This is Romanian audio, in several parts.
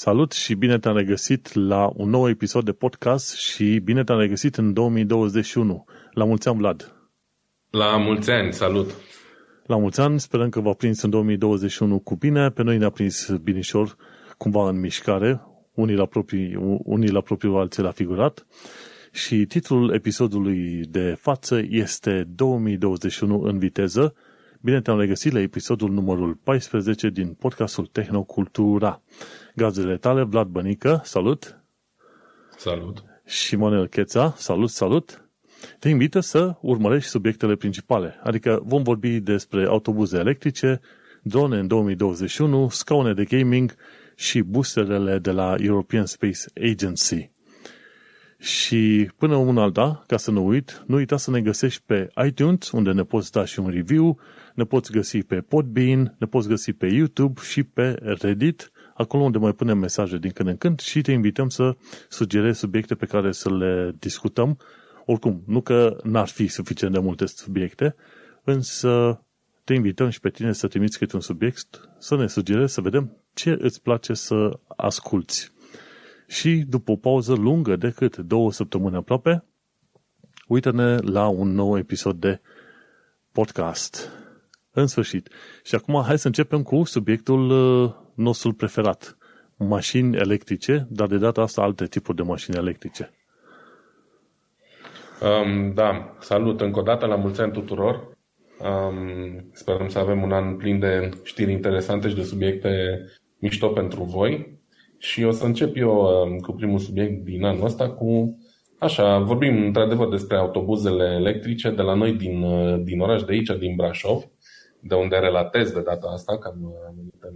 Salut și bine te-am regăsit la un nou episod de podcast și bine te-am regăsit în 2021. La mulți ani, Vlad! La mulți ani, salut! La mulți ani, sperăm că v-a prins în 2021 cu bine. Pe noi ne-a prins binișor, cumva în mișcare, unii la, proprii, unii la propriu, alții la figurat. Și titlul episodului de față este 2021 în viteză. Bine te-am regăsit la episodul numărul 14 din podcastul Tehnocultura. Gazdele tale, Vlad Bănică, salut! Salut! Și Manuel Cheța, salut, salut! Te invită să urmărești subiectele principale, adică vom vorbi despre autobuze electrice, drone în 2021, scaune de gaming și boosterele de la European Space Agency. Și până un alta, ca să nu uit, nu uita să ne găsești pe iTunes, unde ne poți da și un review, ne poți găsi pe Podbean, ne poți găsi pe YouTube și pe Reddit, acolo unde mai punem mesaje din când în când și te invităm să sugerezi subiecte pe care să le discutăm. Oricum, nu că n-ar fi suficient de multe subiecte, însă te invităm și pe tine să trimiți câte un subiect, să ne sugerezi, să vedem ce îți place să asculți. Și după o pauză lungă de cât două săptămâni aproape, uită-ne la un nou episod de podcast. În sfârșit. Și acum hai să începem cu subiectul uh, nostru preferat. Mașini electrice, dar de data asta alte tipuri de mașini electrice. Um, da, salut încă o dată, la mulți ani tuturor. Um, sperăm să avem un an plin de știri interesante și de subiecte mișto pentru voi. Și o să încep eu um, cu primul subiect din anul ăsta cu Așa, vorbim într-adevăr despre autobuzele electrice de la noi din, uh, din oraș de aici, din Brașov, de unde relatez de data asta, că am venit în,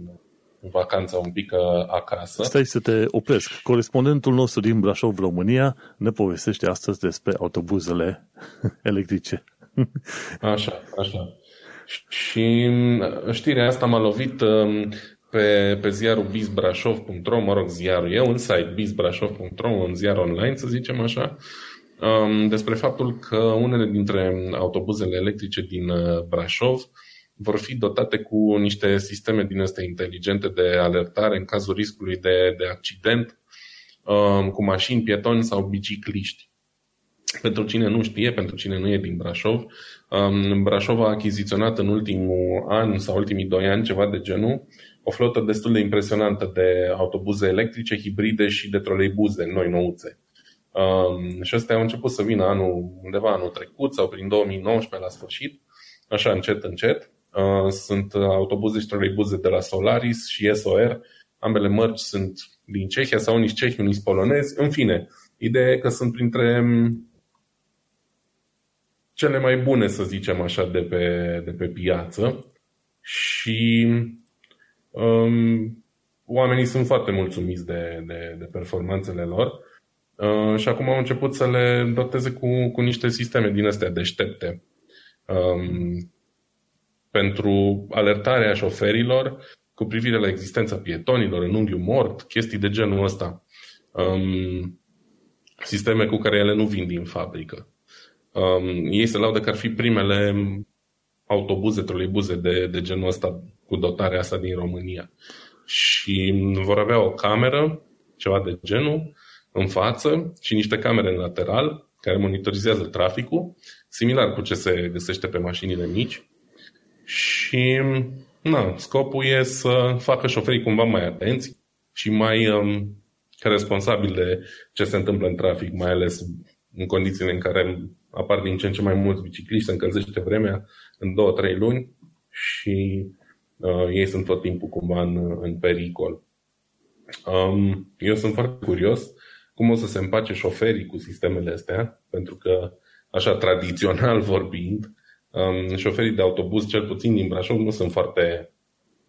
în vacanță un pic uh, acasă. Stai să te opresc. Corespondentul nostru din Brașov, România, ne povestește astăzi despre autobuzele electrice. Așa, așa. Și uh, știrea asta m-a lovit um, pe, pe ziarul bizbrașov.ro, mă rog, ziarul e un site, bizbrașov.ro, un ziar online, să zicem așa, um, despre faptul că unele dintre autobuzele electrice din uh, Brașov vor fi dotate cu niște sisteme din astea inteligente de alertare în cazul riscului de, de accident um, cu mașini, pietoni sau bicicliști. Pentru cine nu știe, pentru cine nu e din Brașov, um, Brașov a achiziționat în ultimul an sau ultimii doi ani ceva de genul o flotă destul de impresionantă de autobuze electrice, hibride și de troleibuze noi nouțe. Um, și astea au început să vină anul, undeva anul trecut sau prin 2019 la sfârșit, așa încet, încet. Uh, sunt autobuze și troleibuze de la Solaris și SOR. Ambele mărci sunt din Cehia sau unii cehi, unii polonezi. În fine, ideea e că sunt printre cele mai bune, să zicem așa, de pe, de pe piață. Și Um, oamenii sunt foarte mulțumiți de, de, de performanțele lor uh, și acum au început să le doteze cu, cu niște sisteme din astea deștepte um, pentru alertarea șoferilor cu privire la existența pietonilor în unghiul mort, chestii de genul ăsta. Um, sisteme cu care ele nu vin din fabrică. Um, ei se laudă că ar fi primele autobuze, troleibuze de, de genul ăsta cu dotarea asta din România. Și vor avea o cameră, ceva de genul, în față și niște camere în lateral care monitorizează traficul, similar cu ce se găsește pe mașinile mici. Și na, scopul e să facă șoferii cumva mai atenți și mai um, responsabili de ce se întâmplă în trafic, mai ales în condițiile în care apar din ce în ce mai mulți bicicliști, se încălzește vremea în două, trei luni și uh, ei sunt tot timpul cumva în, în pericol. Um, eu sunt foarte curios cum o să se împace șoferii cu sistemele astea, pentru că, așa tradițional vorbind, um, șoferii de autobuz, cel puțin din Brașov, nu sunt foarte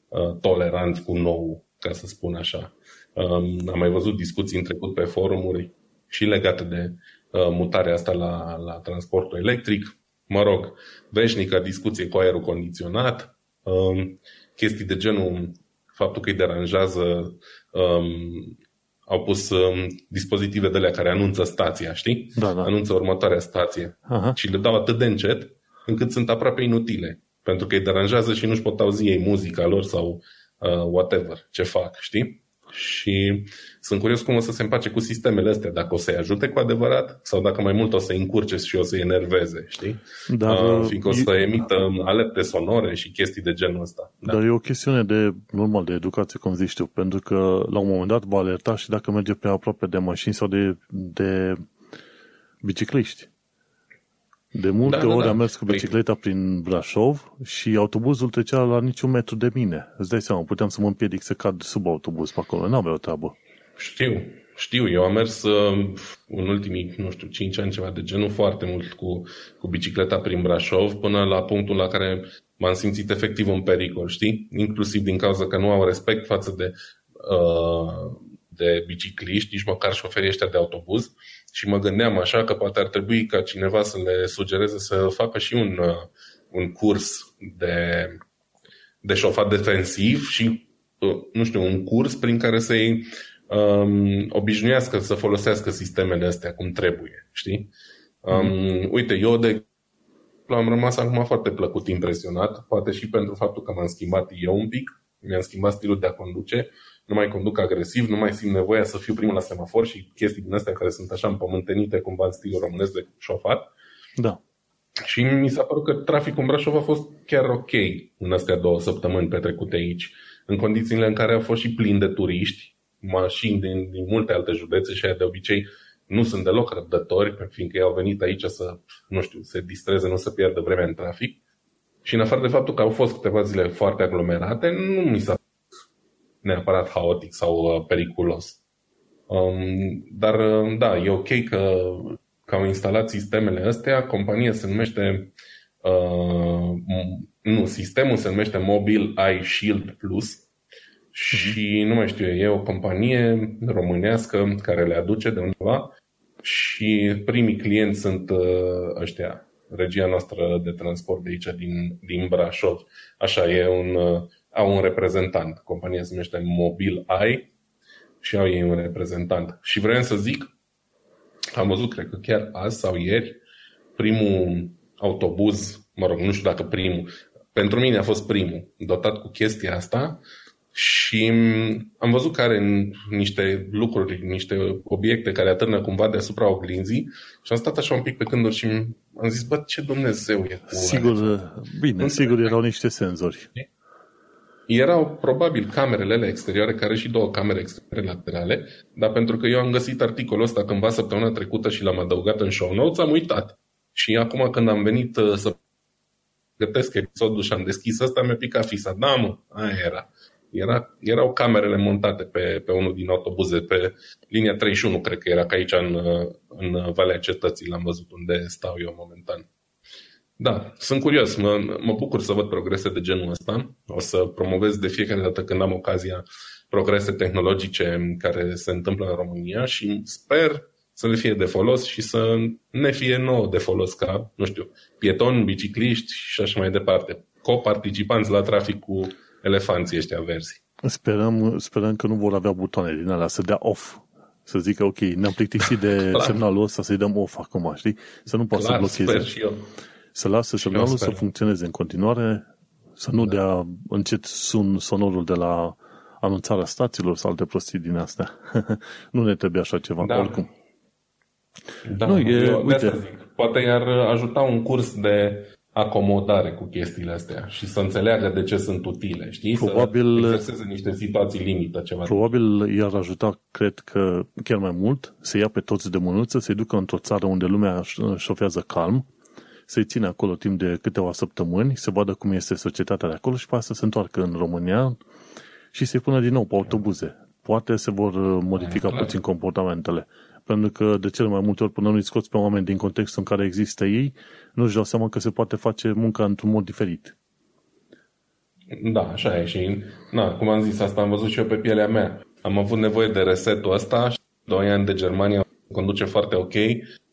uh, toleranți cu nou, ca să spun așa. Um, am mai văzut discuții în trecut pe forumuri și legate de uh, mutarea asta la, la transportul electric. Mă rog, veșnică discuție cu aerul condiționat, um, chestii de genul faptul că îi deranjează um, au pus um, dispozitive de alea care anunță stația, știi? Da, da. Anunță următoarea stație. Aha. Și le dau atât de încet încât sunt aproape inutile. Pentru că îi deranjează și nu-și pot auzi ei muzica lor sau uh, whatever, ce fac, știi? și sunt curios cum o să se împace cu sistemele astea, dacă o să-i ajute cu adevărat sau dacă mai mult o să-i încurce și o să-i enerveze, știi? Dar, uh, fiindcă o să e... emită alerte sonore și chestii de genul ăsta. Da. Dar e o chestiune de, normal, de educație, cum zici tu, pentru că la un moment dat va alerta și dacă merge pe aproape de mașini sau de, de bicicliști. De multe da, da, ori da. am mers cu păi- bicicleta prin Brașov și autobuzul trecea la niciun metru de mine. Îți dai seama, puteam să mă împiedic să cad sub autobuz pe acolo. N-avea o treabă. Știu, știu. Eu am mers uh, în ultimii, nu știu, 5 ani ceva de genul foarte mult cu, cu bicicleta prin Brașov până la punctul la care m-am simțit efectiv în pericol, știi? Inclusiv din cauza că nu au respect față de, uh, de bicicliști, nici măcar șoferii ăștia de autobuz și mă gândeam așa că poate ar trebui ca cineva să le sugereze să facă și un, uh, un curs de, de șofat defensiv și, uh, nu știu, un curs prin care să-i um, obișnuiască să folosească sistemele astea cum trebuie, știi? Um, mm. Uite, eu de am rămas acum foarte plăcut impresionat, poate și pentru faptul că m-am schimbat eu un pic, mi-am schimbat stilul de a conduce nu mai conduc agresiv, nu mai simt nevoia să fiu primul la semafor și chestii din astea care sunt așa împământenite cumva în stilul românesc de șofat. Da. Și mi s-a părut că traficul în Brașov a fost chiar ok în astea două săptămâni petrecute aici, în condițiile în care a fost și plin de turiști, mașini din, din multe alte județe și aia de obicei nu sunt deloc răbdători, fiindcă ei au venit aici să, nu știu, se distreze, nu să pierdă vremea în trafic. Și în afară de faptul că au fost câteva zile foarte aglomerate, nu mi s-a neapărat haotic sau uh, periculos. Um, dar uh, da, e ok că, că au instalat sistemele astea. Compania se numește uh, nu, sistemul se numește Mobile Eye Shield Plus și nu mai știu, e o companie românească care le aduce de undeva și primii clienți sunt uh, ăștia, regia noastră de transport de aici din, din Brașov. Așa, e un uh, au un reprezentant. Compania se numește Mobil Eye și au ei un reprezentant. Și vreau să zic, am văzut, cred că chiar azi sau ieri, primul autobuz, mă rog, nu știu dacă primul, pentru mine a fost primul, dotat cu chestia asta și am văzut că are niște lucruri, niște obiecte care atârnă cumva deasupra oglinzii și am stat așa un pic pe gânduri și am zis, bă, ce Dumnezeu e cu Sigur, bine, sigur erau niște senzori erau probabil camerele alea exterioare, care și două camere exterioare laterale, dar pentru că eu am găsit articolul ăsta cândva săptămâna trecută și l-am adăugat în show notes, am uitat. Și acum când am venit uh, să gătesc episodul și am deschis ăsta, mi-a picat fisa. Da, mă, aia era. era erau camerele montate pe, pe unul din autobuze, pe linia 31, cred că era, că aici în, uh, în Valea Cetății l-am văzut unde stau eu momentan. Da, sunt curios. Mă, mă bucur să văd progrese de genul ăsta. O să promovez de fiecare dată când am ocazia progrese tehnologice care se întâmplă în România și sper să le fie de folos și să ne fie nouă de folos ca, nu știu, pietoni, bicicliști și așa mai departe. Co-participanți la trafic cu elefanții ăștia verzi. Sperăm, sperăm că nu vor avea butoane din alea să dea off. Să zică, ok, ne-am plictisit de semnalul ăsta, să-i dăm off acum, știi? Să nu poată să blocheze. Sper și eu să lasă semnalul să funcționeze în continuare, să nu dea încet sun sonorul de la anunțarea stațiilor sau alte prostii din astea. nu ne trebuie așa ceva, da. oricum. Da, nu, e, eu, uite. Zic, poate i-ar ajuta un curs de acomodare cu chestiile astea și să înțeleagă de ce sunt utile, știi? Probabil, să niște situații limită, ceva. Probabil i-ar ajuta, cred că chiar mai mult, să ia pe toți de mânuță, să-i ducă într-o țară unde lumea șofează calm să-i ține acolo timp de câteva săptămâni, să vadă cum este societatea de acolo și pe să se întoarcă în România și să-i pună din nou pe autobuze. Poate se vor uh, modifica Clar. puțin comportamentele. Pentru că de cele mai multe ori, până nu-i scoți pe oameni din contextul în care există ei, nu-și dau seama că se poate face munca într-un mod diferit. Da, așa e și, na, cum am zis, asta am văzut și eu pe pielea mea. Am avut nevoie de resetul ăsta, doi ani de Germania conduce foarte ok,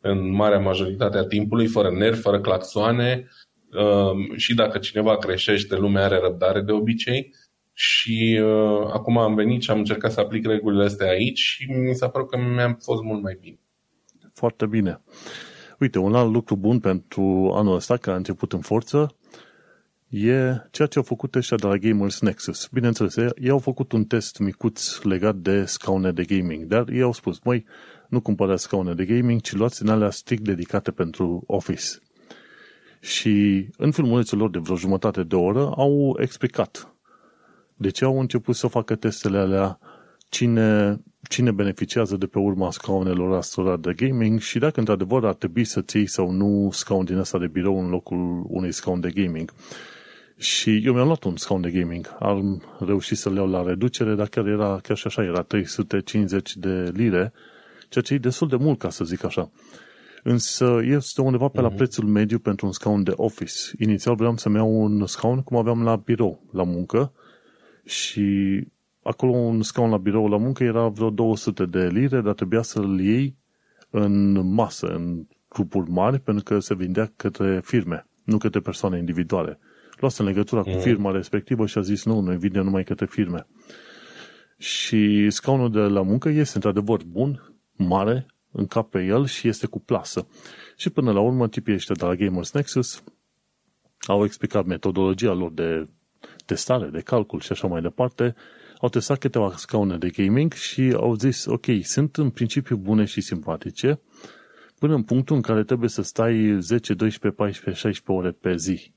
în marea majoritate a timpului, fără nervi, fără claxoane um, și dacă cineva creștește, lumea are răbdare de obicei. Și uh, acum am venit și am încercat să aplic regulile astea aici și mi s-a părut că mi-a fost mult mai bine. Foarte bine. Uite, un alt lucru bun pentru anul ăsta, care a început în forță, e ceea ce au făcut ăștia de la Gamers Nexus. Bineînțeles, ei au făcut un test micuț legat de scaune de gaming, dar ei au spus, măi, nu cumpărați scaune de gaming, ci luați în alea strict dedicate pentru Office. Și în filmulețul lor de vreo jumătate de oră au explicat de ce au început să facă testele alea, cine, cine beneficiază de pe urma scaunelor astora de gaming și dacă într-adevăr ar trebui să ții sau nu scaun din asta de birou în locul unui scaun de gaming. Și eu mi-am luat un scaun de gaming. Am reușit să-l iau la reducere, dar chiar era, chiar și așa, era 350 de lire, ceea ce e destul de mult, ca să zic așa. Însă este undeva pe la mhm. prețul mediu pentru un scaun de office. Inițial vreau să-mi iau un scaun cum aveam la birou, la muncă, și acolo un scaun la birou la muncă era vreo 200 de lire, dar trebuia să-l iei în masă, în grupuri mari, pentru că se vindea către firme, nu către persoane individuale. Luase în legătura cu mhm. firma respectivă și a zis, nu, noi vindem numai către firme. Și scaunul de la muncă este într-adevăr bun, mare, în cap pe el și este cu plasă. Și până la urmă, tipii ăștia de la Gamers Nexus au explicat metodologia lor de testare, de calcul și așa mai departe, au testat câteva scaune de gaming și au zis, ok, sunt în principiu bune și simpatice, până în punctul în care trebuie să stai 10, 12, 14, 16 ore pe zi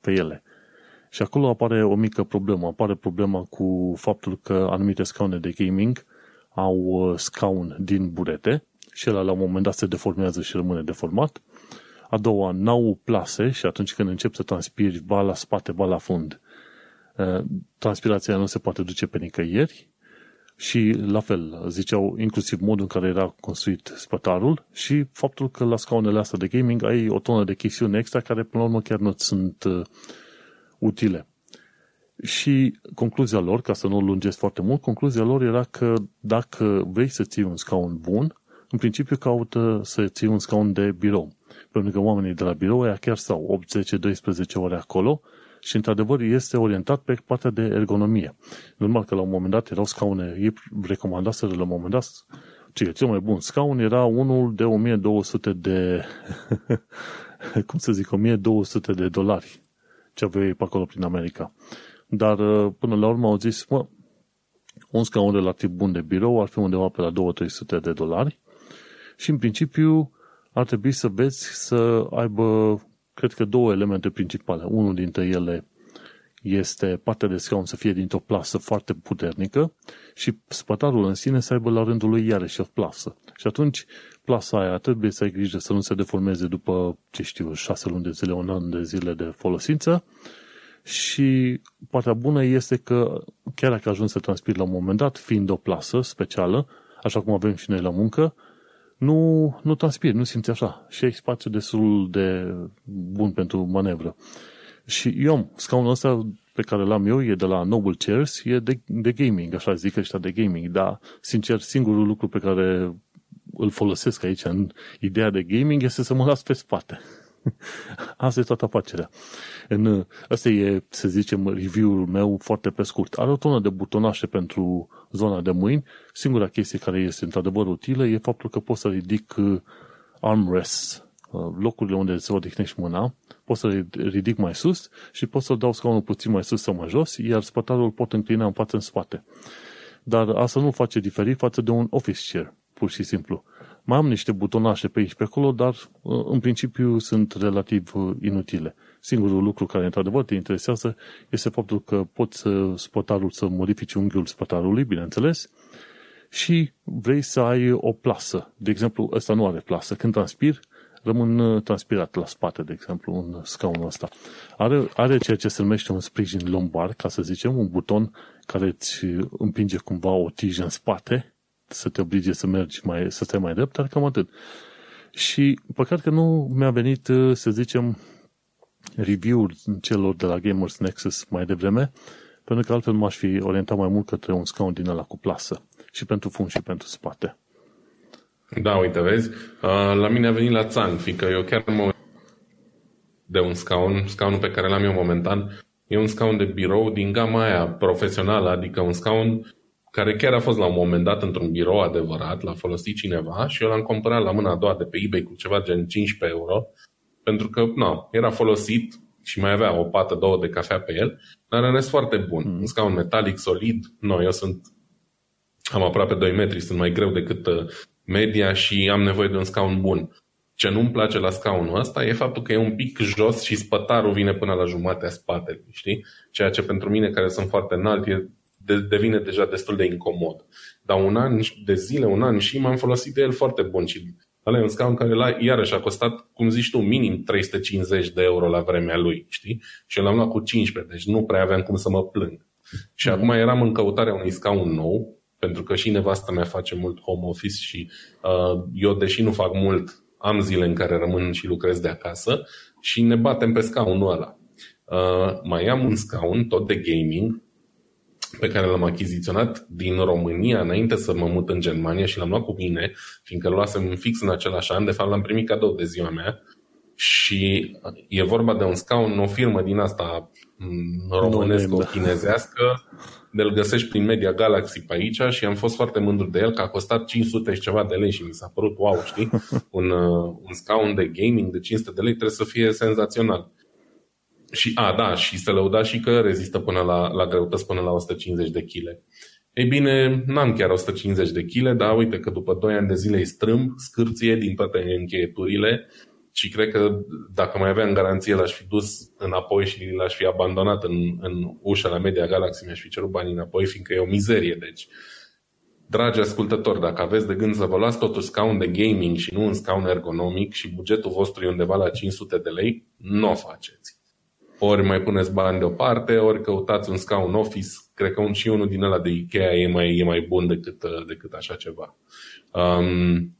pe ele. Și acolo apare o mică problemă. Apare problema cu faptul că anumite scaune de gaming au uh, scaun din burete și ăla la un moment dat se deformează și rămâne deformat. A doua, n-au plase și atunci când încep să transpiri, ba la spate, ba la fund, uh, transpirația nu se poate duce pe nicăieri și la fel, ziceau inclusiv modul în care era construit spătarul și faptul că la scaunele astea de gaming ai o tonă de chestiuni extra care până la urmă chiar nu sunt uh, utile. Și concluzia lor, ca să nu lungesc foarte mult, concluzia lor era că dacă vrei să ții un scaun bun, în principiu caută să ții un scaun de birou. Pentru că oamenii de la birou aia chiar stau 8, 10, 12 ore acolo și într-adevăr este orientat pe partea de ergonomie. Normal că la un moment dat erau scaune, ei recomandaseră la un moment dat ce cel mai bun scaun era unul de 1200 de cum să zic, 1200 de dolari ce aveai pe acolo prin America. Dar uh, până la urmă au zis, mă, un scaun relativ bun de birou ar fi undeva pe la 2-300 de dolari și în principiu ar trebui să vezi să aibă, cred că două elemente principale. Unul dintre ele este partea de scaun să fie dintr-o plasă foarte puternică și spătarul în sine să aibă la rândul lui iarăși o plasă. Și atunci plasa aia trebuie să ai grijă să nu se deformeze după, ce știu, șase luni de zile, un an de zile de folosință și partea bună este că chiar dacă ajungi să transpiri la un moment dat, fiind o plasă specială, așa cum avem și noi la muncă, nu, nu transpiri, nu simți așa. Și ai spațiu destul de bun pentru manevră. Și eu, scaunul ăsta pe care l-am eu e de la Noble Chairs, e de, de gaming, așa zic ăștia de gaming, dar, sincer, singurul lucru pe care îl folosesc aici în ideea de gaming este să mă las pe spate. Asta e toată afacerea. În, asta e, să zicem, review-ul meu foarte pe scurt. Are o tonă de butonașe pentru zona de mâini. Singura chestie care este într-adevăr utilă e faptul că pot să ridic uh, armrests, uh, locurile unde se odihnești mâna, pot să ridic mai sus și pot să dau scaunul puțin mai sus sau mai jos, iar spătarul pot înclina în față în spate. Dar asta nu face diferit față de un office chair, pur și simplu. Mai am niște butonașe pe aici pe acolo, dar uh, în principiu sunt relativ inutile. Singurul lucru care într-adevăr te interesează este faptul că poți spătarul să modifici unghiul spătarului, bineînțeles, și vrei să ai o plasă. De exemplu, ăsta nu are plasă. Când transpir, rămân uh, transpirat la spate, de exemplu, un scaunul ăsta. Are, are ceea ce se numește un sprijin lombar, ca să zicem, un buton care îți împinge cumva o tijă în spate, să te oblige să mergi mai, să stai mai drept, dar cam atât. Și păcat că nu mi-a venit, uh, să zicem, review-ul celor de la Gamers Nexus mai devreme, pentru că altfel m-aș fi orientat mai mult către un scaun din ăla cu plasă. Și pentru fund și pentru spate. Da, uite, vezi, la mine a venit la țang, fiindcă eu chiar mă de un scaun, scaunul pe care l-am eu momentan, e un scaun de birou din gama aia profesională, adică un scaun care chiar a fost la un moment dat într-un birou adevărat, l-a folosit cineva și eu l-am cumpărat la mâna a doua de pe eBay cu ceva gen 15 euro pentru că, na, era folosit, și mai avea o pată, două de cafea pe el, dar în rest foarte bun. Mm. Un scaun metalic, solid. No, eu sunt, am aproape 2 metri, sunt mai greu decât uh, media și am nevoie de un scaun bun. Ce nu-mi place la scaunul ăsta e faptul că e un pic jos și spătarul vine până la jumatea spatelui, știi? Ceea ce pentru mine, care sunt foarte înalt, e, de, devine deja destul de incomod. Dar un an de zile, un an și m-am folosit de el foarte bun și ăla e un scaun care la, iarăși a costat, cum zici tu, minim 350 de euro la vremea lui, știi? Și eu l-am luat cu 15, deci nu prea aveam cum să mă plâng. Și mm. acum eram în căutarea unui scaun nou, pentru că și nevasta mea face mult home office și uh, eu, deși nu fac mult, am zile în care rămân și lucrez de acasă și ne batem pe scaunul ăla. Uh, mai am un scaun, tot de gaming, pe care l-am achiziționat din România înainte să mă mut în Germania și l-am luat cu mine, fiindcă îl luasem fix în același an, de fapt l-am primit cadou de ziua mea și e vorba de un scaun, o firmă din asta românescă, o chinezească, de îl găsești prin Media Galaxy pe aici și am fost foarte mândru de el, că a costat 500 și ceva de lei și mi s-a părut wow, știi? Un, uh, un scaun de gaming de 500 de lei trebuie să fie senzațional. Și, a, da, și se lăuda și că rezistă până la, la greutăți până la 150 de kg. Ei bine, n-am chiar 150 de kg, dar uite că după 2 ani de zile îi strâmb, scârție din toate încheieturile și cred că dacă mai aveam garanție l-aș fi dus înapoi și l-aș fi abandonat în, în ușa la Media Galaxy, mi-aș fi cerut banii înapoi, fiindcă e o mizerie. Deci, dragi ascultători, dacă aveți de gând să vă luați totuși scaun de gaming și nu un scaun ergonomic și bugetul vostru e undeva la 500 de lei, nu o faceți ori mai puneți bani deoparte, ori căutați un scaun office. Cred că un, și unul din ăla de Ikea e mai, e mai bun decât, uh, decât așa ceva. Um,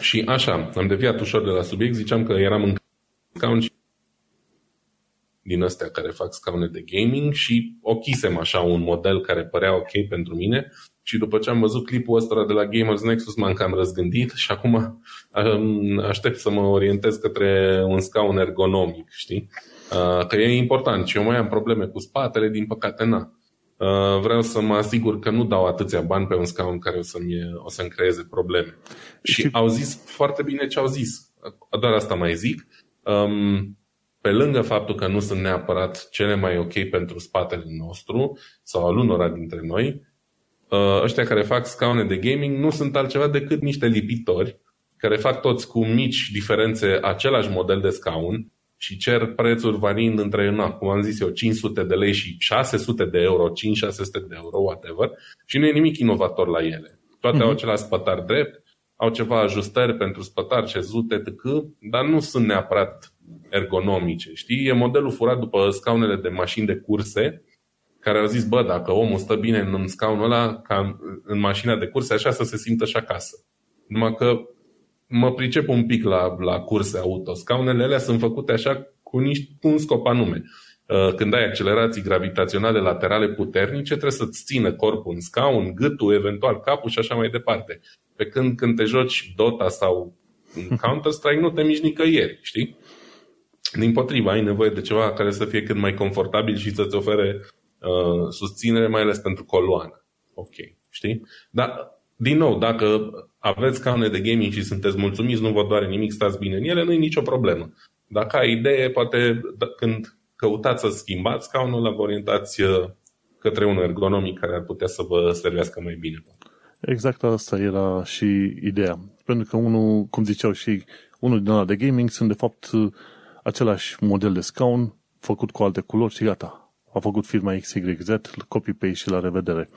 și așa, am deviat ușor de la subiect, ziceam că eram în scaun și din astea care fac scaune de gaming și ochisem așa un model care părea ok pentru mine și după ce am văzut clipul ăsta de la Gamers Nexus m-am cam răzgândit și acum um, aștept să mă orientez către un scaun ergonomic, știi? Uh, că e important și eu mai am probleme cu spatele, din păcate na. Uh, vreau să mă asigur că nu dau atâția bani pe un scaun care o să-mi, o să-mi creeze probleme. Și, și au zis foarte bine ce au zis. Doar asta mai zic. Um, pe lângă faptul că nu sunt neapărat cele mai ok pentru spatele nostru sau al unora dintre noi, uh, ăștia care fac scaune de gaming nu sunt altceva decât niște lipitori care fac toți cu mici diferențe același model de scaun, și cer prețuri variind între, na, cum am zis eu, 500 de lei și 600 de euro, 5-600 de euro, whatever, și nu e nimic inovator la ele. Toate uh-huh. au mhm. același spătar drept, au ceva ajustări pentru spătar, cezute, tâc, dar nu sunt neapărat ergonomice. Știi? E modelul furat după scaunele de mașini de curse, care au zis, bă, dacă omul stă bine în scaunul ăla, ca în mașina de curse, așa să se simtă și acasă. Numai că mă pricep un pic la, la curse auto. Scaunele alea sunt făcute așa cu, niște, cu un scop anume. Uh, când ai accelerații gravitaționale laterale puternice, trebuie să-ți țină corpul în scaun, gâtul, eventual capul și așa mai departe. Pe când când te joci Dota sau Counter-Strike, nu te miști nicăieri, știi? Din potriva, ai nevoie de ceva care să fie cât mai confortabil și să-ți ofere uh, susținere, mai ales pentru coloană. Ok, știi? Dar din nou, dacă aveți scaune de gaming și sunteți mulțumiți, nu vă doare nimic, stați bine în ele, nu e nicio problemă. Dacă ai idee, poate da, când căutați să schimbați scaunul, la vă orientați uh, către un ergonomic care ar putea să vă servească mai bine. Exact asta era și ideea. Pentru că unul, cum ziceau și unul din ăla de gaming, sunt de fapt uh, același model de scaun făcut cu alte culori și gata a făcut firma XYZ, copy-paste și la revedere.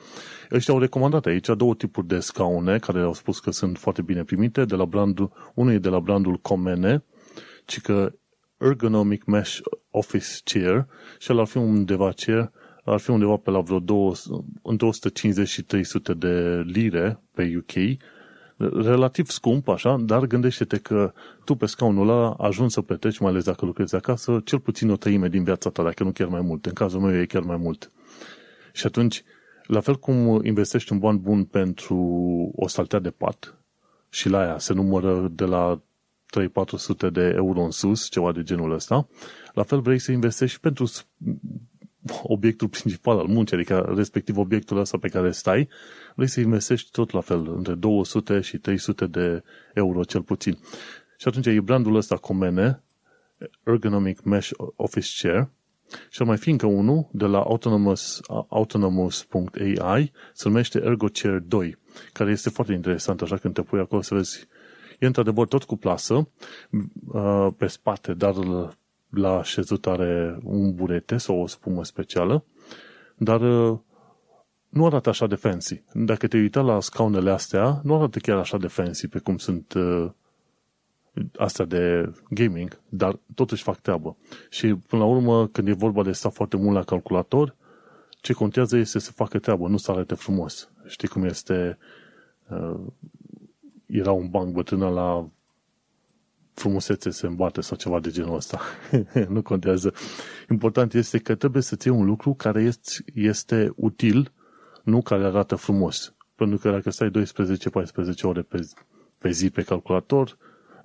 Ăștia au recomandat aici două tipuri de scaune care au spus că sunt foarte bine primite, de la brandul, unul e de la brandul Comene, ci că Ergonomic Mesh Office Chair și el ar fi undeva chair, ar fi undeva pe la vreo 200, 250 și 300 de lire pe UK, relativ scump, așa, dar gândește-te că tu pe scaunul ăla ajungi să plătești, mai ales dacă lucrezi acasă, cel puțin o treime din viața ta, dacă nu chiar mai mult. În cazul meu e chiar mai mult. Și atunci, la fel cum investești un ban bun pentru o saltea de pat și la aia se numără de la 3-400 de euro în sus, ceva de genul ăsta, la fel vrei să investești pentru obiectul principal al muncii, adică respectiv obiectul ăsta pe care stai, vrei să investești tot la fel, între 200 și 300 de euro cel puțin. Și atunci e brandul ăsta Comene Ergonomic Mesh Office Chair și ar mai fi încă unul de la Autonomous, autonomous.ai, se numește Ergo Chair 2, care este foarte interesant, așa când te pui acolo să vezi E într-adevăr tot cu plasă uh, pe spate, dar la șezut are un burete sau o spumă specială, dar uh, nu arată așa de fancy. Dacă te uita la scaunele astea, nu arată chiar așa de fancy pe cum sunt uh, astea de gaming, dar totuși fac treabă. Și până la urmă, când e vorba de sta foarte mult la calculator, ce contează este să facă treabă, nu să arate frumos. Știi cum este uh, era un banc bătrână la frumusețe se îmbate sau ceva de genul ăsta. nu contează. Important este că trebuie să ții un lucru care este, este util, nu care arată frumos. Pentru că dacă stai 12-14 ore pe, pe zi pe calculator,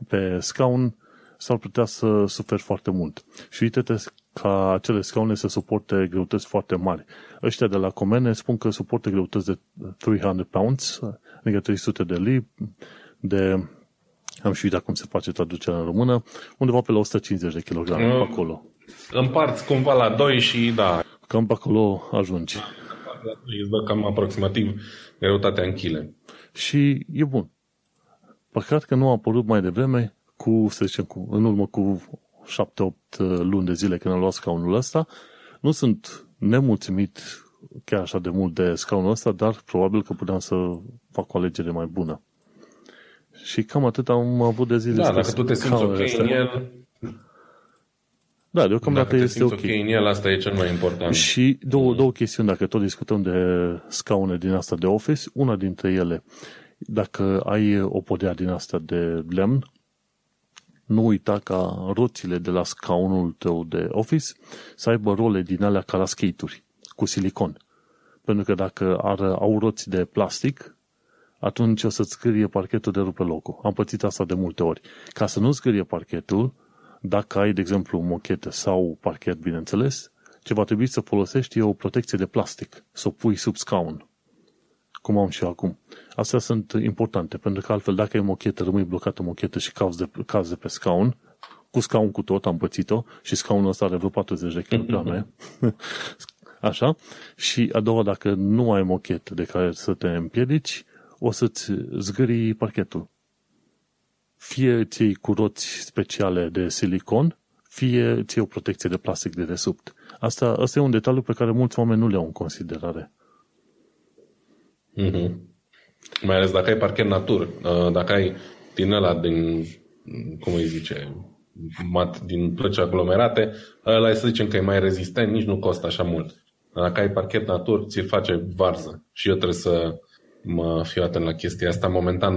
pe scaun, s-ar putea să suferi foarte mult. Și uite-te ca acele scaune să suporte greutăți foarte mari. Ăștia de la Comene spun că suportă greutăți de 300 pounds, adică 300 de li, de am și uitat cum se face traducerea în română, undeva pe la 150 de kg uh, acolo. Împarți cumva la 2 și da. Cam pe acolo ajungi. Îți dă cam aproximativ greutatea în chile. Și e bun. Păcat că nu a apărut mai devreme, cu, să zicem, cu, în urmă cu 7-8 luni de zile când am luat scaunul ăsta. Nu sunt nemulțumit chiar așa de mult de scaunul ăsta, dar probabil că puteam să fac o alegere mai bună. Și cam atât am avut de zile. Da, dacă tu te simți ok astea. în el... Da, deocamdată dacă este ok. ok în el, asta e cel mai important. Și două, două chestiuni, dacă tot discutăm de scaune din asta de office, una dintre ele, dacă ai o podea din asta de lemn, nu uita ca roțile de la scaunul tău de office să aibă role din alea ca la skate cu silicon. Pentru că dacă ar, au roți de plastic, atunci o să-ți scrie parchetul de rupe locul. Am pățit asta de multe ori. Ca să nu scrie parchetul, dacă ai, de exemplu, mochetă sau parchet, bineînțeles, ce va trebui să folosești e o protecție de plastic, să o pui sub scaun, cum am și eu acum. Astea sunt importante, pentru că altfel, dacă ai mochetă, rămâi blocat în mochetă și cauzi de, cauzi de pe scaun, cu scaun cu tot, am pățit-o, și scaunul ăsta are vreo 40 de kg. Așa. Și a doua, dacă nu ai mochetă de care să te împiedici, o să-ți zgârii parchetul. Fie ți cu roți speciale de silicon, fie ți o protecție de plastic de desubt. Asta, asta e un detaliu pe care mulți oameni nu le au în considerare. Mm-hmm. Mai ales dacă ai parchet natur, uh, dacă ai din ăla din, cum îi zice, mat din plăci aglomerate, ăla să zicem că e mai rezistent, nici nu costă așa mult. Dacă ai parchet natur, ți-l face varză. Și eu trebuie să mă fiu atent la chestia asta. Momentan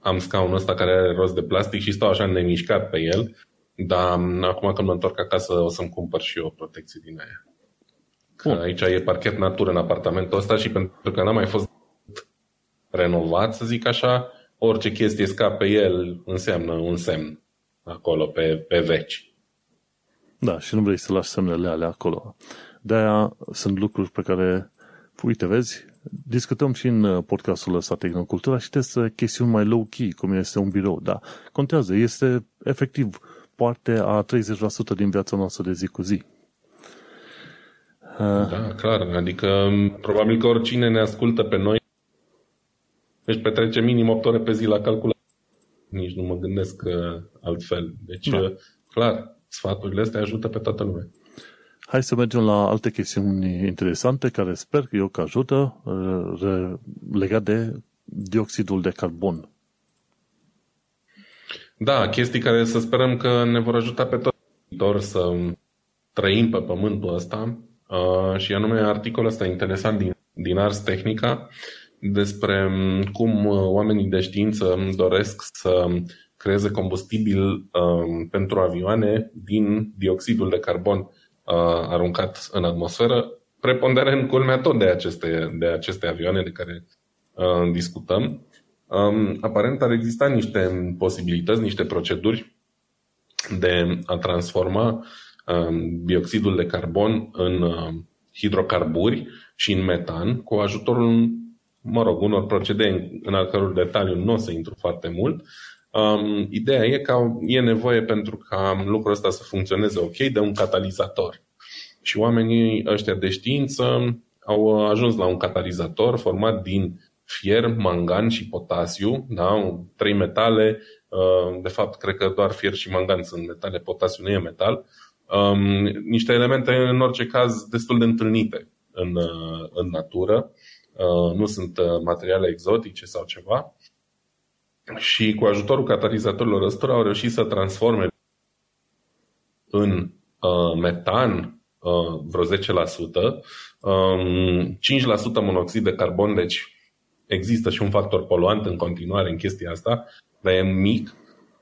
am scaunul ăsta care are rost de plastic și stau așa nemișcat pe el, dar acum când mă întorc acasă o să-mi cumpăr și eu o protecție din aia. Că aici e parchet natură în apartamentul ăsta și pentru că n-am mai fost renovat, să zic așa, orice chestie scape el înseamnă un semn acolo pe, pe veci. Da, și nu vrei să lași semnele alea acolo. De-aia sunt lucruri pe care, uite, vezi, discutăm și în uh, podcastul ăsta Tehnocultura și trebuie chestiuni mai low-key, cum este un birou, da. Contează, este efectiv parte a 30% din viața noastră de zi cu zi. Uh, da, clar. Adică probabil că oricine ne ascultă pe noi își petrece minim 8 ore pe zi la calculator. Nici nu mă gândesc uh, altfel. Deci, da. clar, sfaturile astea ajută pe toată lumea. Hai să mergem la alte chestiuni interesante care sper că eu că ajută uh, legat de dioxidul de carbon. Da, chestii care să sperăm că ne vor ajuta pe toți să trăim pe pământul ăsta uh, și anume articolul ăsta interesant din, din Ars Technica despre um, cum uh, oamenii de știință doresc să creeze combustibil pentru avioane din dioxidul de carbon aruncat în atmosferă, preponderent culmea tot de aceste, de aceste avioane de care uh, discutăm. Um, aparent ar exista niște posibilități, niște proceduri de a transforma um, bioxidul de carbon în uh, hidrocarburi și în metan cu ajutorul, mă rog, unor procedee în al căror detaliu nu o să intru foarte mult, Um, ideea e că e nevoie pentru ca lucrul ăsta să funcționeze ok de un catalizator. Și oamenii ăștia de știință au ajuns la un catalizator format din fier, mangan și potasiu, da? trei metale, uh, de fapt cred că doar fier și mangan sunt metale, potasiu nu e metal, um, niște elemente în orice caz destul de întâlnite în, uh, în natură, uh, nu sunt materiale exotice sau ceva și cu ajutorul catalizatorilor ăstora au reușit să transforme în metan vreo 10%, 5% um, monoxid de carbon, deci există și un factor poluant în continuare în chestia asta, dar e mic.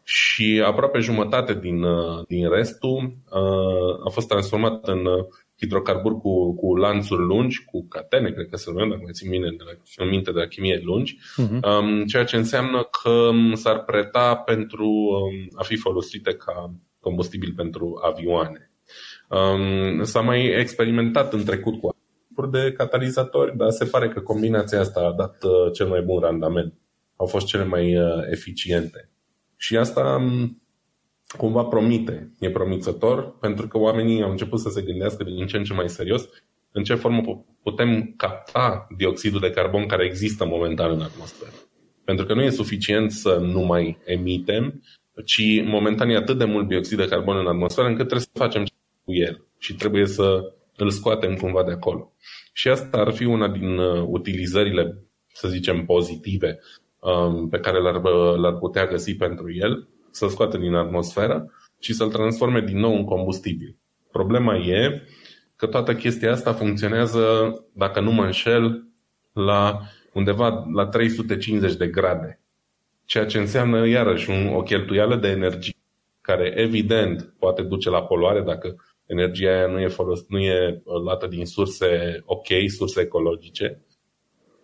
Și aproape jumătate din, uh, din restul uh, a fost transformat în uh, hidrocarburi cu, cu lanțuri lungi, cu catene, cred că se numesc, dacă mai țin minte de la, minte de la chimie lungi, uh-huh. ceea ce înseamnă că um, s-ar preta pentru um, a fi folosite ca combustibil pentru avioane. S-a mai experimentat în trecut cu tipuri de catalizatori, dar se pare că combinația asta a dat uh, cel mai bun randament. Au fost cele mai uh, eficiente. Și asta um, cumva promite, e promițător, pentru că oamenii au început să se gândească din ce în ce mai serios în ce formă putem capta dioxidul de carbon care există momentan în atmosferă. Pentru că nu e suficient să nu mai emitem, ci momentan e atât de mult dioxid de carbon în atmosferă încât trebuie să facem ceva cu el și trebuie să îl scoatem cumva de acolo. Și asta ar fi una din uh, utilizările, să zicem, pozitive um, pe care l-ar, l-ar putea găsi pentru el, să-l scoate din atmosferă și să-l transforme din nou în combustibil. Problema e că toată chestia asta funcționează, dacă nu mă înșel, la undeva la 350 de grade. Ceea ce înseamnă iarăși un, o cheltuială de energie care evident poate duce la poluare dacă energia aia nu e, folos, nu e uh, luată din surse ok, surse ecologice.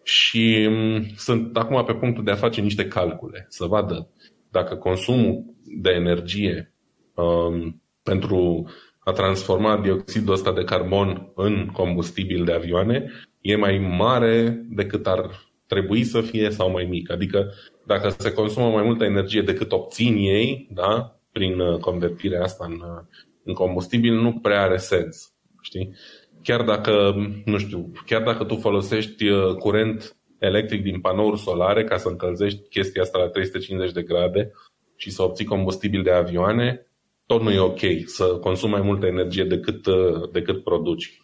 Și um, sunt acum pe punctul de a face niște calcule, să vadă dacă consumul de energie um, pentru a transforma dioxidul ăsta de carbon în combustibil de avioane e mai mare decât ar trebui să fie sau mai mic. Adică dacă se consumă mai multă energie decât obțin ei, da, prin uh, convertirea asta în, uh, în combustibil nu prea are sens. Știi? Chiar dacă, nu știu, chiar dacă tu folosești uh, curent electric din panouri solare ca să încălzești chestia asta la 350 de grade și să obții combustibil de avioane, tot nu e ok să consumi mai multă energie decât, uh, decât produci.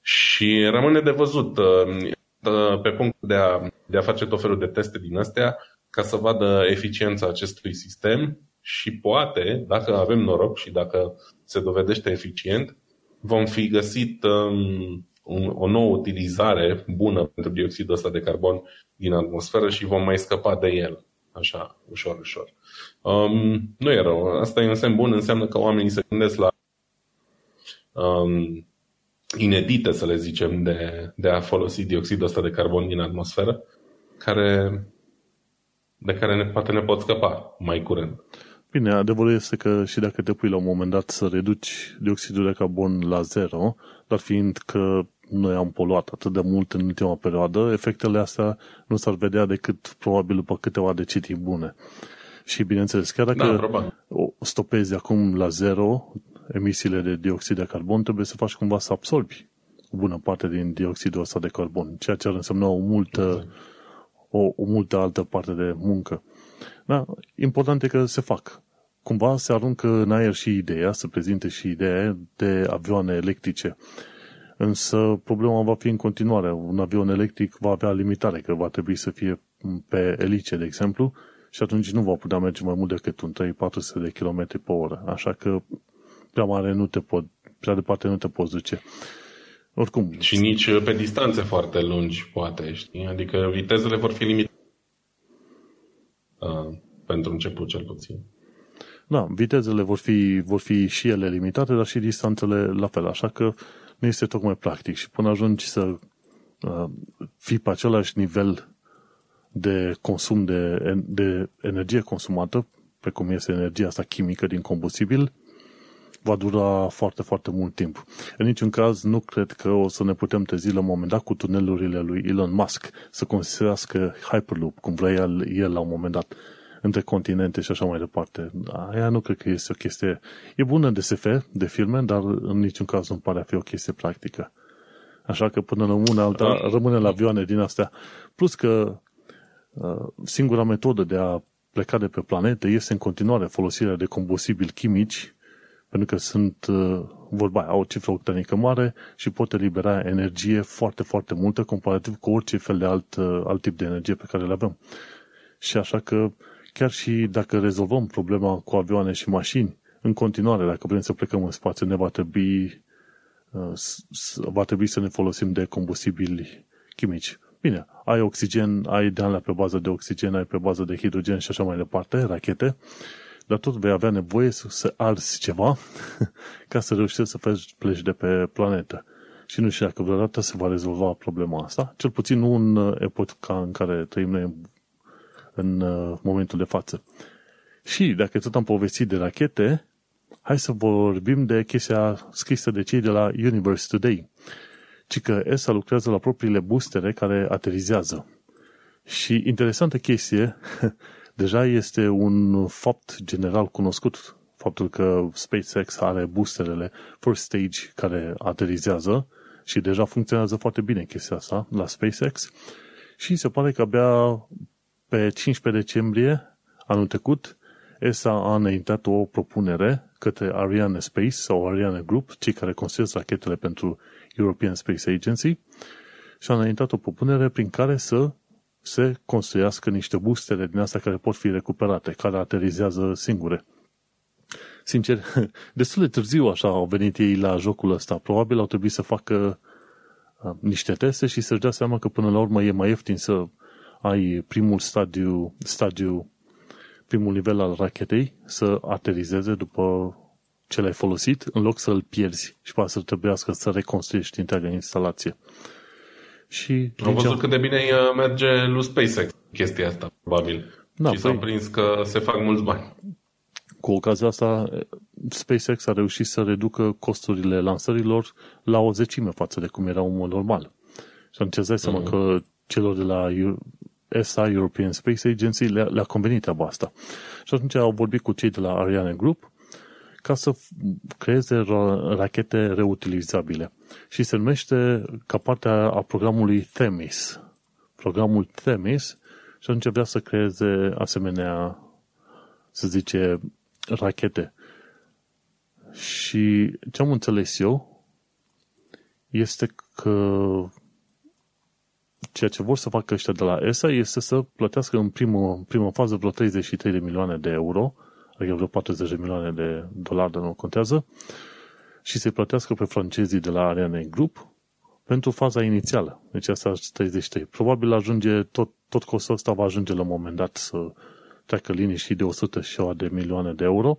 Și rămâne de văzut uh, pe punct de a, de a face tot felul de teste din astea ca să vadă eficiența acestui sistem și poate, dacă avem noroc și dacă se dovedește eficient, vom fi găsit um, un, o nouă utilizare bună pentru dioxidul ăsta de carbon din atmosferă și vom mai scăpa de el, așa, ușor, ușor. Um, nu e rău. Asta e un semn bun, înseamnă că oamenii se gândesc la um, inedite, să le zicem, de, de a folosi dioxidul ăsta de carbon din atmosferă, care, de care ne, poate ne pot scăpa mai curând. Bine, adevărul este că și dacă te pui la un moment dat să reduci dioxidul de carbon la zero, dar fiind că noi am poluat atât de mult în ultima perioadă, efectele astea nu s-ar vedea decât probabil după câteva decenii bune. Și bineînțeles, chiar dacă da, stopezi acum la zero emisiile de dioxid de carbon, trebuie să faci cumva să absorbi o bună parte din dioxidul ăsta de carbon, ceea ce ar însemna o multă, o, o multă altă parte de muncă. Da, important e că se fac. Cumva se aruncă în aer și ideea, se prezinte și ideea de avioane electrice. Însă problema va fi în continuare. Un avion electric va avea limitare, că va trebui să fie pe elice, de exemplu, și atunci nu va putea merge mai mult decât un 3-400 de km pe oră. Așa că prea mare nu te pot, prea departe nu te poți duce. Oricum. Și nici pe distanțe foarte lungi, poate, știi? Adică vitezele vor fi limitate Uh, pentru început cel puțin. Da, vitezele vor fi, vor fi și ele limitate, dar și distanțele la fel, așa că nu este tocmai practic și până ajungi să uh, fii pe același nivel de consum de, de energie consumată, pe cum este energia asta chimică din combustibil, va dura foarte, foarte mult timp. În niciun caz nu cred că o să ne putem trezi la un moment dat cu tunelurile lui Elon Musk să construiască Hyperloop, cum vrea el, el la un moment dat. Între continente și așa mai departe. Aia nu cred că este o chestie... E bună de SF, de filme, dar în niciun caz nu pare a fi o chestie practică. Așa că până la una alta rămâne la avioane din astea. Plus că uh, singura metodă de a pleca de pe planetă este în continuare folosirea de combustibili chimici, pentru că sunt, uh, vorba, au o cifră octanică mare și pot elibera energie foarte, foarte multă comparativ cu orice fel de alt, uh, alt tip de energie pe care le avem. Și așa că chiar și dacă rezolvăm problema cu avioane și mașini, în continuare, dacă vrem să plecăm în spațiu, ne va trebui, uh, va trebui să ne folosim de combustibili chimici. Bine, ai oxigen, ai de pe bază de oxigen, ai pe bază de hidrogen și așa mai departe, rachete, dar tot vei avea nevoie să, să arzi ceva ca să reușești să pleci, pleci de pe planetă. Și nu știu dacă vreodată se va rezolva problema asta, cel puțin nu în uh, epoca în care trăim noi în uh, momentul de față. Și dacă tot am povestit de rachete, hai să vorbim de chestia scrisă de cei de la Universe Today ci că ESA lucrează la propriile boostere care aterizează. Și interesantă chestie, deja este un fapt general cunoscut, faptul că SpaceX are boosterele First Stage care aterizează și deja funcționează foarte bine chestia asta la SpaceX și se pare că abia pe 15 decembrie anul trecut ESA a înaintat o propunere către Ariane Space sau Ariane Group, cei care construiesc rachetele pentru European Space Agency, și a înaintat o propunere prin care să se construiască niște boostere din astea care pot fi recuperate, care aterizează singure. Sincer, destul de târziu așa au venit ei la jocul ăsta. Probabil au trebuit să facă uh, niște teste și să-și dea seama că până la urmă e mai ieftin să ai primul stadiu, stadiu primul nivel al rachetei să aterizeze după ce l-ai folosit, în loc să-l pierzi și poate să trebuiască să reconstruiești întreaga instalație. Și Am văzut cât de bine uh, merge lui SpaceX chestia asta, probabil. Da, și păi, s-a prins că se fac mulți bani. Cu ocazia asta, SpaceX a reușit să reducă costurile lansărilor la o zecime față de cum era un mod normal. Și atunci îți dai seama uh-huh. că celor de la ESA, European Space Agency, le-a, le convenit treaba asta. Și atunci au vorbit cu cei de la Ariane Group ca să creeze rachete reutilizabile. Și se numește ca parte a programului Themis. Programul Themis și atunci vrea să creeze asemenea, să zice, rachete. Și ce am înțeles eu este că ceea ce vor să facă ăștia de la ESA este să plătească în primă, în primă fază vreo 33 de milioane de euro adică vreo 40 de milioane de dolari, dar nu contează, și se plătească pe francezii de la Ariane Group pentru faza inițială. Deci asta 33. Probabil ajunge, tot, tot costul ăsta va ajunge la un moment dat să treacă liniștii de 100 și de milioane de euro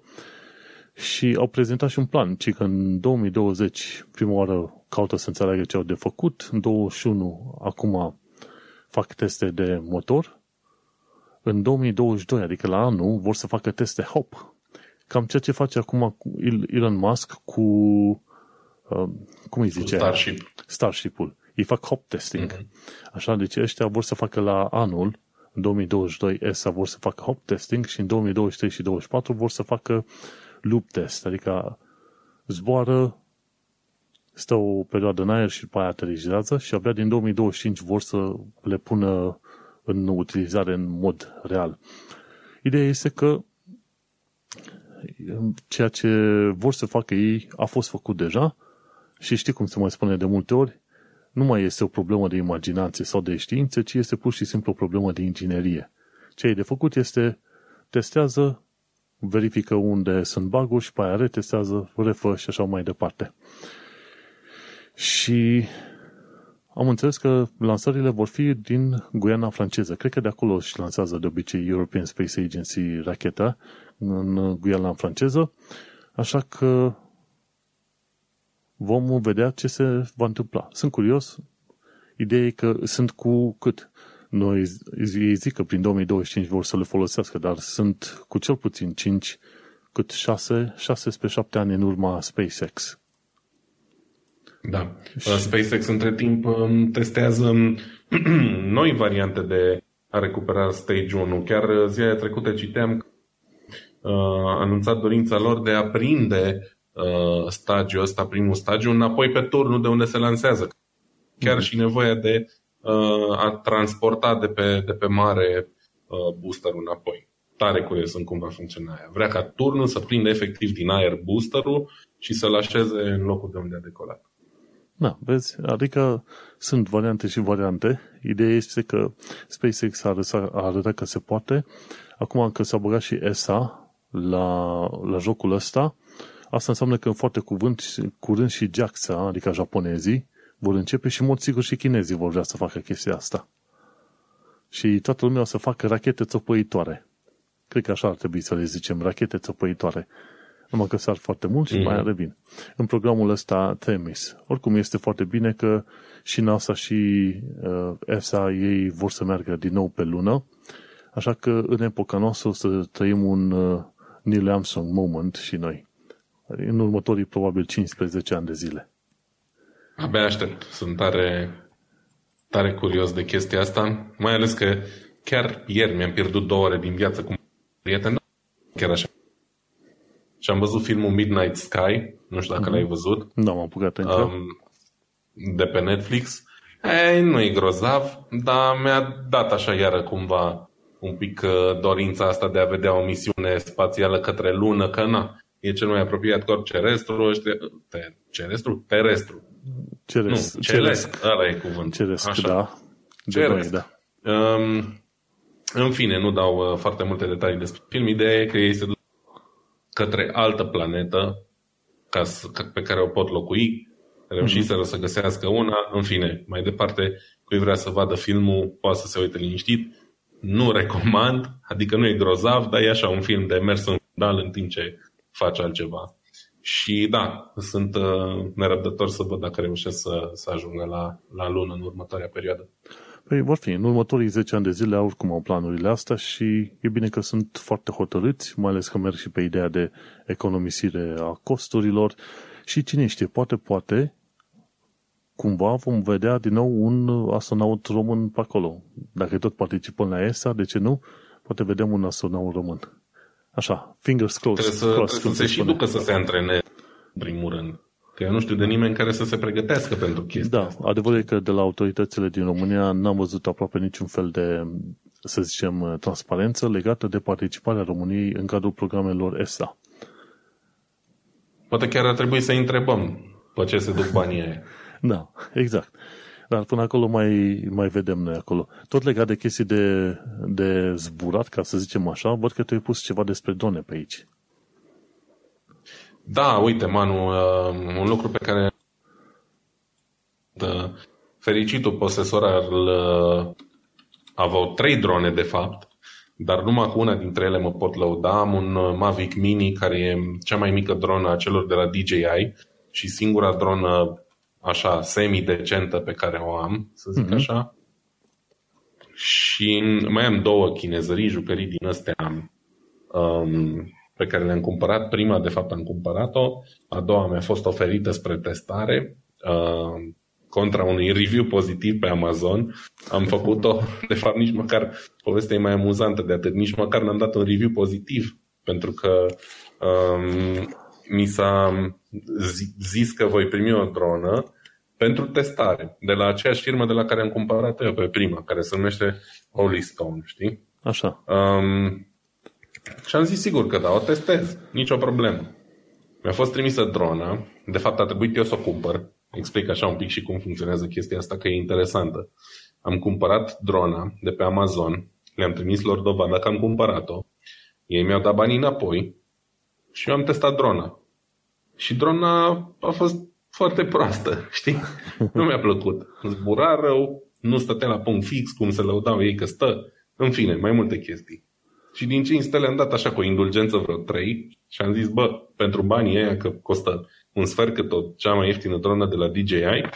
și au prezentat și un plan, ci că în 2020 prima oară caută să înțeleagă ce au de făcut, în 2021 acum fac teste de motor în 2022, adică la anul, vor să facă teste HOP. Cam ceea ce face acum Elon Musk cu, uh, cum îi zice? Starship. Starship-ul. Ei fac HOP testing. Mm-hmm. Așa, deci ăștia vor să facă la anul, în 2022 ESA vor să facă HOP testing și în 2023 și 2024 vor să facă loop test, adică zboară, stă o perioadă în aer și după aia aterizează și abia din 2025 vor să le pună în utilizare în mod real. Ideea este că ceea ce vor să facă ei a fost făcut deja și știi cum se mai spune de multe ori, nu mai este o problemă de imaginație sau de știință, ci este pur și simplu o problemă de inginerie. Ce e de făcut este testează, verifică unde sunt baguri și pe aia retestează, refă și așa mai departe. Și am înțeles că lansările vor fi din Guiana franceză. Cred că de acolo își lansează de obicei European Space Agency racheta în Guiana franceză. Așa că vom vedea ce se va întâmpla. Sunt curios. Ideea e că sunt cu cât? Noi ei zic că prin 2025 vor să le folosească, dar sunt cu cel puțin 5, cât 6, 6 spre 7 ani în urma SpaceX. Da. Și... SpaceX între timp um, testează um, noi variante de a recuperat Stage 1. Chiar zilele trecute citeam uh, anunțat dorința lor de a prinde uh, stagiul ăsta, primul stagiu, înapoi pe turnul de unde se lansează. Chiar mm-hmm. și nevoia de uh, a transporta de pe, de pe mare uh, boosterul înapoi. Tare curios sunt cum va funcționa aia. Vrea ca turnul să prindă efectiv din aer boosterul și să-l așeze în locul de unde a decolat. Da, vezi? Adică sunt variante și variante. Ideea este că SpaceX a arătat că se poate. Acum că s-a băgat și ESA la, la jocul ăsta, asta înseamnă că în foarte cuvânt, curând și JAXA, adică japonezii, vor începe și mod sigur și chinezii vor vrea să facă chestia asta. Și toată lumea o să facă rachete țopăitoare. Cred că așa ar trebui să le zicem, rachete țopăitoare. Numai că sar foarte mult și mm. mai revin. În programul ăsta Themis. Oricum este foarte bine că și NASA și uh, ESA ei vor să meargă din nou pe lună. Așa că în epoca noastră o să trăim un uh, Neil Armstrong moment și noi. În următorii probabil 15 ani de zile. Abia aștept. Sunt tare, tare curios de chestia asta. Mai ales că chiar ieri mi-am pierdut două ore din viață cu un prieten. Chiar așa. Și am văzut filmul Midnight Sky. Nu știu dacă mm-hmm. l-ai văzut. Nu, m-am apucat încă. Um, de pe Netflix. Ei, nu e grozav, dar mi-a dat așa iară cumva un pic uh, dorința asta de a vedea o misiune spațială către lună, că na, e cel mai apropiat corp cerestru, ăștia, te, cerestru? Terestru. Ceresc, nu, celesc, ăla e cuvânt. Ceresc, Așa. da. De ceresc. Noi, da. Um, în fine, nu dau uh, foarte multe detalii despre film. Ideea e că ei se duc către altă planetă ca să, ca, pe care o pot locui. Reușiseră mm-hmm. să găsească una. În fine, mai departe, cui vrea să vadă filmul, poate să se uite liniștit. Nu recomand, adică nu e grozav, dar e așa un film de mers în fundal în timp ce face altceva. Și da, sunt uh, nerăbdător să văd dacă reușesc să, să ajungă la, la lună în următoarea perioadă. Păi vor fi. În următorii 10 ani de zile oricum au planurile astea și e bine că sunt foarte hotărâți, mai ales că merg și pe ideea de economisire a costurilor și cine știe, poate, poate, cumva vom vedea din nou un astronaut român pe acolo. Dacă tot participăm la ESA, de ce nu? Poate vedem un astronaut român. Așa, fingers crossed. Trebuie să, crossed, trebuie să se și ducă să se antreneze, în primul rând. Că eu nu știu de nimeni care să se pregătească pentru chestia Da, asta. adevărul e că de la autoritățile din România n-am văzut aproape niciun fel de, să zicem, transparență legată de participarea României în cadrul programelor ESA. Poate chiar ar trebui să întrebăm pe ce se duc banii aia. da, exact. Dar până acolo mai, mai vedem noi acolo. Tot legat de chestii de, de zburat, ca să zicem așa, văd că tu ai pus ceva despre drone pe aici. Da, uite, Manu, uh, un lucru pe care uh, fericitul posesor al uh, aveau trei drone, de fapt, dar numai cu una dintre ele mă pot lăuda. Am un Mavic Mini, care e cea mai mică dronă a celor de la DJI și singura dronă așa semi-decentă pe care o am, să zic mm-hmm. așa. Și mai am două chinezării, jucării din astea um, pe care le-am cumpărat. Prima, de fapt, am cumpărat-o. A doua mi-a fost oferită spre testare. Uh, contra unui review pozitiv pe Amazon. Am făcut-o, de fapt, nici măcar, povestea e mai amuzantă de atât, nici măcar n-am dat un review pozitiv, pentru că um, mi s-a zis că voi primi o dronă pentru testare, de la aceeași firmă de la care am cumpărat eu pe prima, care se numește Holy Stone, știi? Așa. Um, și am zis sigur că da, o testez, nicio problemă. Mi-a fost trimisă drona, de fapt a trebuit eu să o cumpăr. Explic așa un pic și cum funcționează chestia asta, că e interesantă. Am cumpărat drona de pe Amazon, le-am trimis lor dovada că am cumpărat-o, ei mi-au dat banii înapoi și eu am testat drona. Și drona a fost foarte proastă, știi? Nu mi-a plăcut. Zbura rău, nu stătea la punct fix, cum se lăudau ei că stă. În fine, mai multe chestii. Și din 5 stele am dat așa cu o indulgență vreo 3 și am zis, bă, pentru banii ăia că costă un sfert cât tot cea mai ieftină dronă de la DJI,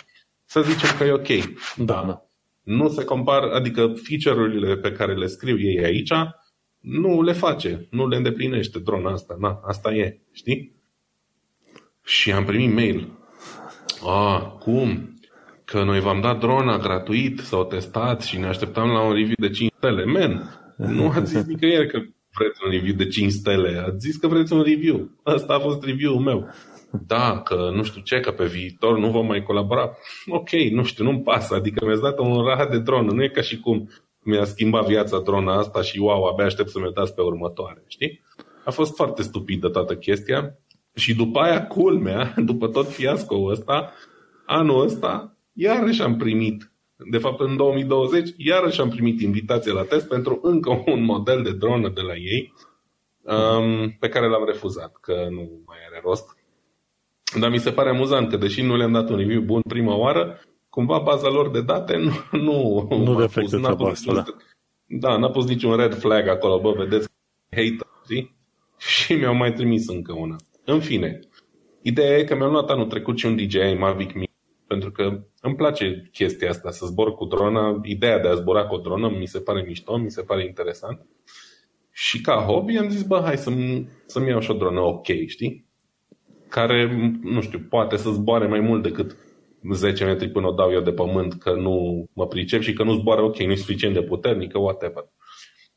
să zicem că e ok. Da, da. Nu se compar, adică feature-urile pe care le scriu ei aici, nu le face, nu le îndeplinește drona asta. Na, asta e, știi? Și am primit mail. A, cum? că noi v-am dat drona gratuit să o testați și ne așteptam la un review de 5 stele. Men, nu ați zis nicăieri că vreți un review de 5 stele, ați zis că vreți un review. Asta a fost review-ul meu. Da, că nu știu ce, că pe viitor nu vom mai colabora. Ok, nu știu, nu-mi pasă. Adică mi-ați dat un rahat de dronă. Nu e ca și cum mi-a schimbat viața drona asta și wow, abia aștept să mi dați pe următoare, știi? A fost foarte stupidă toată chestia. Și după aia, culmea, după tot fiasco ăsta, anul ăsta, iarăși am primit, de fapt în 2020, iarăși am primit invitație la test pentru încă un model de dronă de la ei, um, pe care l-am refuzat, că nu mai are rost. Dar mi se pare amuzant că, deși nu le-am dat un review bun prima oară, cumva baza lor de date nu Nu, nu reflectă treaba asta, da. Da, n-a pus niciun red flag acolo, bă, vedeți, hate, știi? Și mi-au mai trimis încă una. În fine, ideea e că mi-am luat anul trecut și un DJI Mavic Mini, pentru că îmi place chestia asta, să zbor cu drona, ideea de a zbura cu o dronă mi se pare mișto, mi se pare interesant. Și ca hobby am zis, bă, hai să-mi, să-mi iau și o dronă ok, știi? Care, nu știu, poate să zboare mai mult decât 10 metri până o dau eu de pământ că nu mă pricep și că nu zboară ok, nu e suficient de puternică, whatever.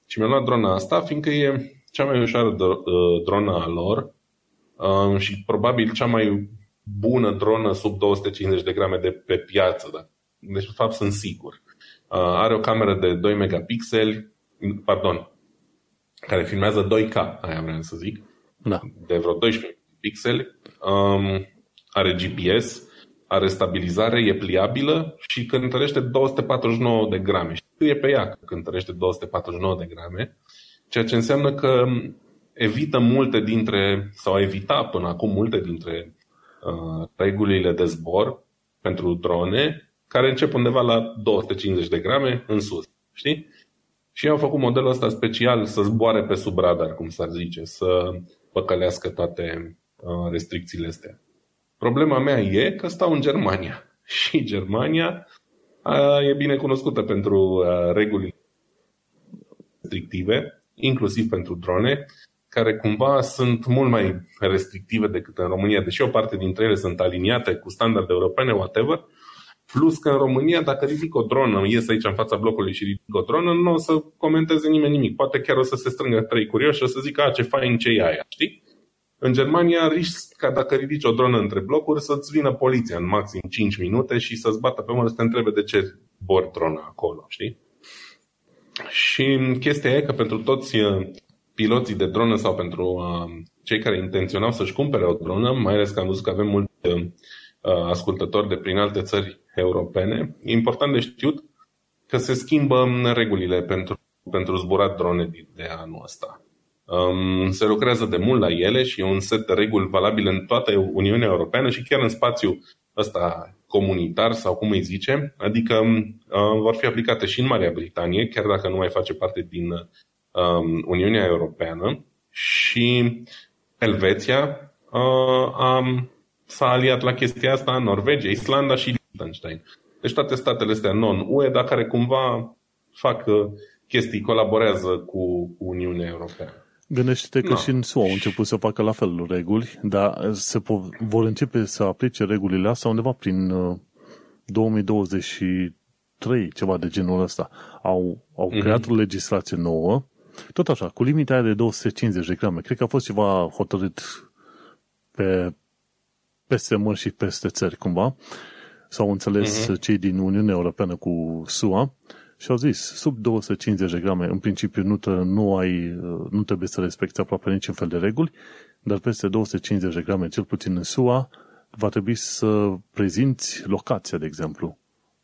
Și mi-am luat drona asta, fiindcă e cea mai ușoară uh, dronă a lor uh, și probabil cea mai bună dronă sub 250 de grame de pe piață. Da? Deci, de fapt, sunt sigur. Uh, are o cameră de 2 megapixeli, pardon, care filmează 2K, aia vreau să zic, da. de vreo 12 pixeli. Um, are GPS, are stabilizare, e pliabilă și cântărește 249 de grame. Și e pe ea că cântărește 249 de grame, ceea ce înseamnă că evită multe dintre, sau evita până acum multe dintre uh, regulile de zbor pentru drone, care încep undeva la 250 de grame în sus. Știi? Și au făcut modelul ăsta special să zboare pe sub radar, cum s-ar zice, să păcălească toate uh, restricțiile astea. Problema mea e că stau în Germania și Germania uh, e bine cunoscută pentru uh, reguli restrictive, inclusiv pentru drone, care cumva sunt mult mai restrictive decât în România, deși o parte dintre ele sunt aliniate cu standarde europene, whatever, plus că în România, dacă ridic o dronă, ies aici în fața blocului și ridic o dronă, nu o să comenteze nimeni nimic. Poate chiar o să se strângă trei curioși și o să zică, a, ce fain ce e aia, știi? În Germania risc ca dacă ridici o dronă între blocuri să-ți vină poliția în maxim 5 minute și să-ți bată pe mână să te întrebe de ce bor drona acolo, știi? Și chestia e că pentru toți uh, piloții de dronă sau pentru uh, cei care intenționau să-și cumpere o dronă, mai ales că am văzut că avem mulți uh, ascultători de prin alte țări europene, e important de știut că se schimbă regulile pentru, pentru zburat drone de anul ăsta. Um, se lucrează de mult la ele și e un set de reguli valabil în toată Uniunea Europeană și chiar în spațiu ăsta comunitar sau cum îi zice, adică uh, vor fi aplicate și în Marea Britanie, chiar dacă nu mai face parte din um, Uniunea Europeană și Elveția uh, a, s-a aliat la chestia asta, Norvegia, Islanda și Liechtenstein. Deci toate statele astea non-UE, dar care cumva fac uh, chestii, colaborează cu Uniunea Europeană. Gândește-te că no. și în SUA au început să facă la fel reguli, dar se po- vor începe să aplice regulile astea undeva prin 2023, uh, ceva de genul ăsta. Au, au mm-hmm. creat o legislație nouă, tot așa, cu limita aia de 250 de grame. Cred că a fost ceva hotărât pe peste mări și peste țări, cumva. S-au înțeles mm-hmm. cei din Uniunea Europeană cu SUA și au zis, sub 250 de grame, în principiu nu, te, nu, ai, nu trebuie să respecti aproape niciun fel de reguli, dar peste 250 de grame, cel puțin în SUA, va trebui să prezinți locația, de exemplu.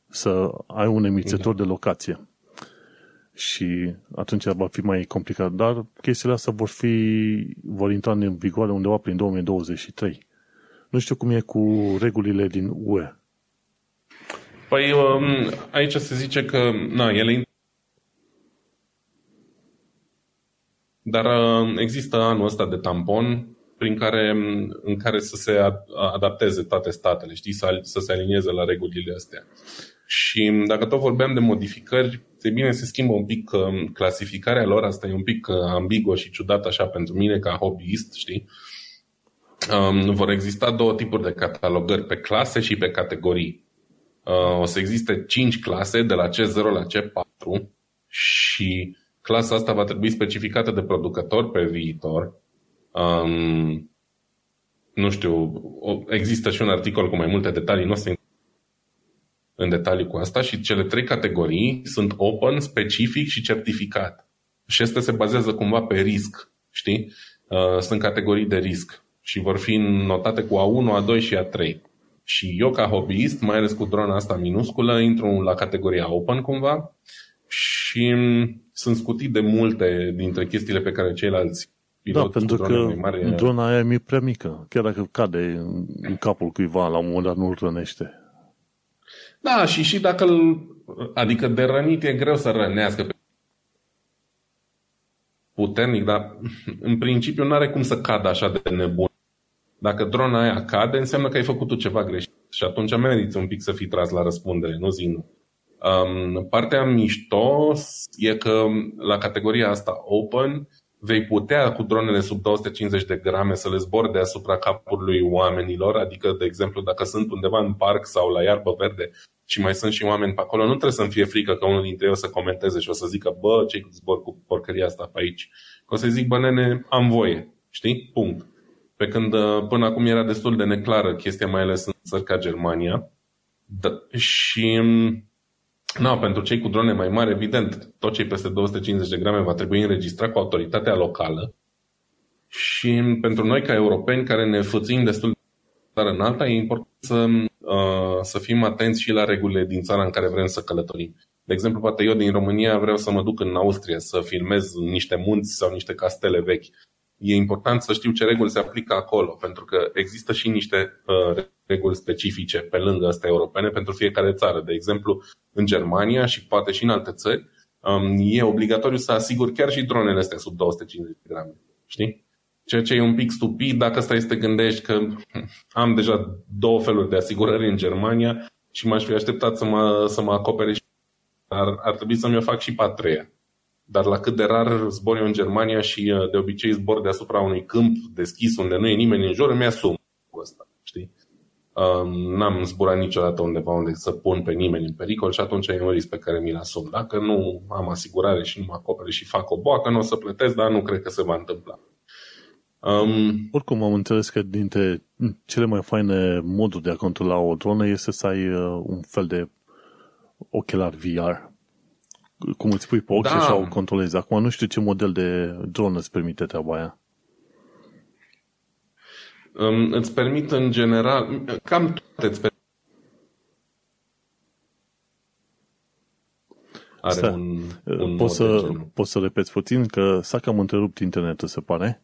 Să ai un emițător da. de locație. Și atunci va fi mai complicat. Dar chestiile astea vor fi, vor intra în vigoare undeva prin 2023. Nu știu cum e cu regulile din UE. Păi um, aici se zice că na, ele dar um, există anul ăsta de tampon prin care, în care să se adapteze toate statele, știi, să, să se alinieze la regulile astea. Și dacă tot vorbeam de modificări, e bine, se schimbă un pic um, clasificarea lor, asta e un pic uh, ambiguă și ciudat așa pentru mine ca hobbyist, știi? Um, vor exista două tipuri de catalogări, pe clase și pe categorii. uh, o să existe 5 clase de la C0 la C4 și clasa asta va trebui specificată de producător pe viitor. Um, nu știu, există și un articol cu mai multe detalii, nu o să în detalii cu asta și cele trei categorii sunt open, specific și certificat. Și asta se bazează cumva pe risc, știi? Uh, sunt categorii de risc și vor fi notate cu A1, A2 și A3. Și eu ca hobbyist, mai ales cu drona asta minusculă, intru la categoria open cumva și sunt scutit de multe dintre chestiile pe care ceilalți da, pentru că mare... drona aia e prea mică. Chiar dacă cade în capul cuiva, la un moment dat nu-l rănește. Da, și și dacă îl... Adică de rănit e greu să rănească puternic, dar în principiu nu are cum să cadă așa de nebun. Dacă drona aia cade, înseamnă că ai făcut tu ceva greșit și atunci meriți un pic să fii tras la răspundere, nu zic nu. Um, partea mișto e că la categoria asta open vei putea cu dronele sub 250 de grame să le zbori deasupra capului oamenilor, adică, de exemplu, dacă sunt undeva în parc sau la iarbă verde și mai sunt și oameni pe acolo, nu trebuie să-mi fie frică că unul dintre ei o să comenteze și o să zică, bă, ce zbor cu porcăria asta pe aici? Că o să zic, bă, nene, am voie, știi? Punct. Pe când uh, până acum era destul de neclară chestia, mai ales în țări ca Germania. Da, și No, pentru cei cu drone mai mari, evident, tot cei peste 250 de grame va trebui înregistrat cu autoritatea locală și pentru noi ca europeni care ne fățim destul de țară în alta, e important să, uh, să fim atenți și la regulile din țara în care vrem să călătorim. De exemplu, poate eu din România vreau să mă duc în Austria să filmez niște munți sau niște castele vechi e important să știu ce reguli se aplică acolo, pentru că există și niște uh, reguli specifice pe lângă astea europene pentru fiecare țară. De exemplu, în Germania și poate și în alte țări, um, e obligatoriu să asigur chiar și dronele astea sub 250 de grame. Știi? Ceea ce e un pic stupid dacă stai să te gândești că am deja două feluri de asigurări în Germania și m-aș fi așteptat să mă, să mă acopere și ar, ar trebui să mi-o fac și pe a treia dar la cât de rar zbor eu în Germania și uh, de obicei zbor deasupra unui câmp deschis unde nu e nimeni în jur, îmi asum cu asta, știi? Um, n-am zburat niciodată undeva unde să pun pe nimeni în pericol și atunci e un risc pe care mi-l asum. Dacă nu am asigurare și nu mă acopere și fac o boacă, nu o să plătesc, dar nu cred că se va întâmpla. Um, Oricum am înțeles că dintre cele mai faine moduri de a controla o dronă este să ai uh, un fel de ochelar VR cum îți pui pe ochi da. și așa o controlezi. Acum nu știu ce model de dronă îți permite treaba aia. Um, îți permit în general, cam toate îți permit. Are Stai. un, un poți, să, poți să repeți puțin că s-a cam întrerupt internetul, se pare.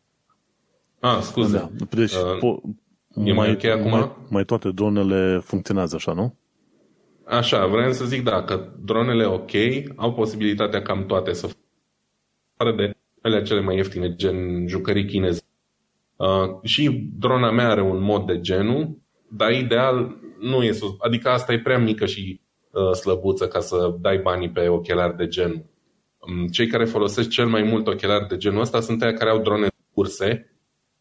Ah, scuze. Da. Deci, uh, po- mai, mai, okay acum? mai, mai toate dronele funcționează așa, nu? Așa, vreau să zic, da, că dronele ok au posibilitatea cam toate să fără de alea cele mai ieftine, gen jucării chineze. Uh, și drona mea are un mod de genul, dar ideal nu e sus. Adică asta e prea mică și uh, slăbuță ca să dai banii pe ochelari de genul. Um, cei care folosesc cel mai mult ochelari de genul ăsta sunt aia care au drone curse,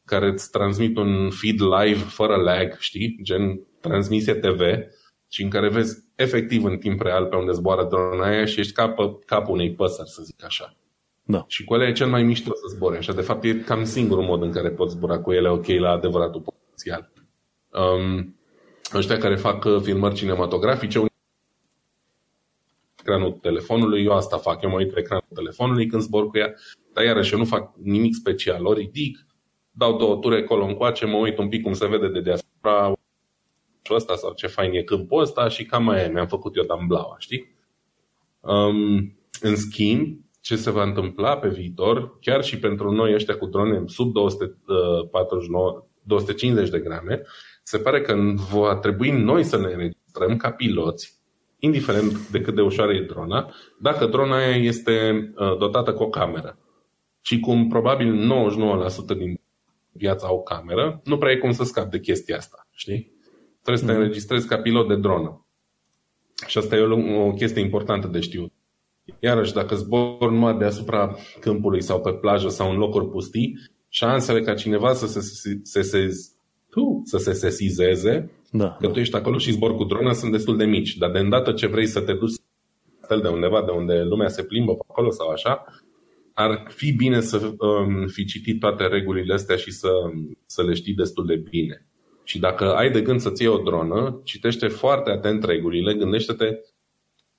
care îți transmit un feed live fără lag, știi? Gen transmisie TV și în care vezi efectiv în timp real pe unde zboară drona aia și ești cap, capul unei păsări, să zic așa. Da. Și cu ele e cel mai mișto să zbori. Așa, de fapt, e cam singurul mod în care poți zbura cu ele ok la adevăratul potențial. Um, ăștia care fac uh, filmări cinematografice, ecranul telefonului, eu asta fac, eu mă uit pe ecranul telefonului când zbor cu ea, dar iarăși eu nu fac nimic special, o ridic, dau două ture acolo încoace, mă uit un pic cum se vede de deasupra, ăsta sau ce fain e câmpul ăsta și cam mai mi-am făcut eu damblaua, știi? Um, în schimb, ce se va întâmpla pe viitor, chiar și pentru noi ăștia cu drone sub 249, 250 uh, de grame, se pare că va trebui noi să ne înregistrăm ca piloți, indiferent de cât de ușoară e drona, dacă drona aia este uh, dotată cu o cameră. Și cum probabil 99% din viața au o cameră, nu prea e cum să scap de chestia asta, știi? Trebuie să te mhm. înregistrezi ca pilot de dronă. Și asta e o, o chestie importantă de știut. Iarăși, dacă zbor numai deasupra câmpului sau pe plajă sau în locuri pustii, șansele ca cineva să se, se, se, se, tu, să se sesizeze Da, că da. tu ești acolo și zbor cu drona sunt destul de mici, dar de îndată ce vrei să te duci de undeva de unde lumea se plimbă pe acolo sau așa, ar fi bine să um, fi citit toate regulile astea și să, să le știi destul de bine. Și dacă ai de gând să-ți iei o dronă, citește foarte atent regulile, gândește-te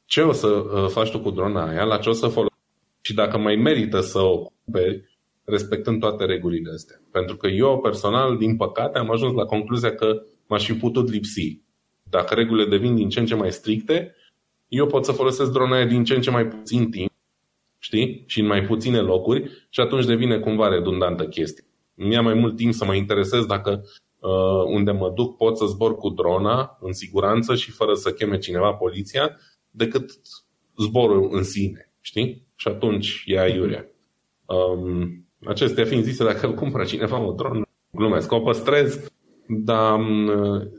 ce o să uh, faci tu cu drona aia, la ce o să folosești și dacă mai merită să o cumperi respectând toate regulile astea. Pentru că eu personal, din păcate, am ajuns la concluzia că m-aș fi putut lipsi. Dacă regulile devin din ce în ce mai stricte, eu pot să folosesc drona aia din ce în ce mai puțin timp, știi? Și în mai puține locuri și atunci devine cumva redundantă chestia. Mi-a mai mult timp să mă interesez dacă uh, unde mă duc pot să zbor cu drona în siguranță și fără să cheme cineva poliția, decât zborul în sine, știi? Și atunci e aiurea. Um, acestea fiind zise, dacă îl cumpără cineva o dronă, glumesc, o păstrez, dar um,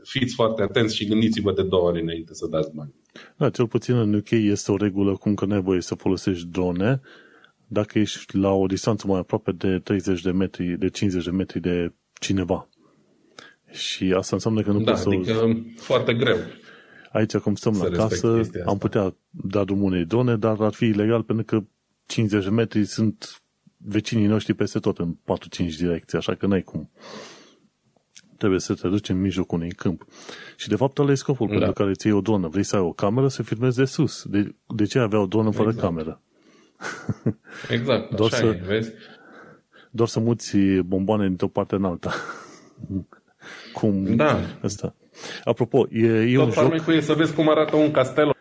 fiți foarte atenți și gândiți-vă de două ori înainte să dați bani. Da, cel puțin în UK este o regulă cum că nu ai voie să folosești drone dacă ești la o distanță mai aproape de 30 de metri, de 50 de metri de cineva. Și asta înseamnă că nu Da, poți să... adică foarte greu. Aici, cum stăm să la respect casă, chestia asta. am putea da drumul unei drone, dar ar fi ilegal pentru că 50 de metri sunt vecinii noștri peste tot în 4-5 direcții, așa că n-ai cum. Trebuie să te duci în mijlocul unui câmp. Și de fapt ăla e scopul Da. pentru care ți iei o dronă. Vrei să ai o cameră să filmezi de sus. De, de ce avea o dronă fără Exact. cameră? Exact, Doar așa să- e, vezi? Doar să muți bomboane dintr-o parte în alta. cum Da. asta. Apropo, e, e un Tot joc... farmecul e să vezi cum arată un castel.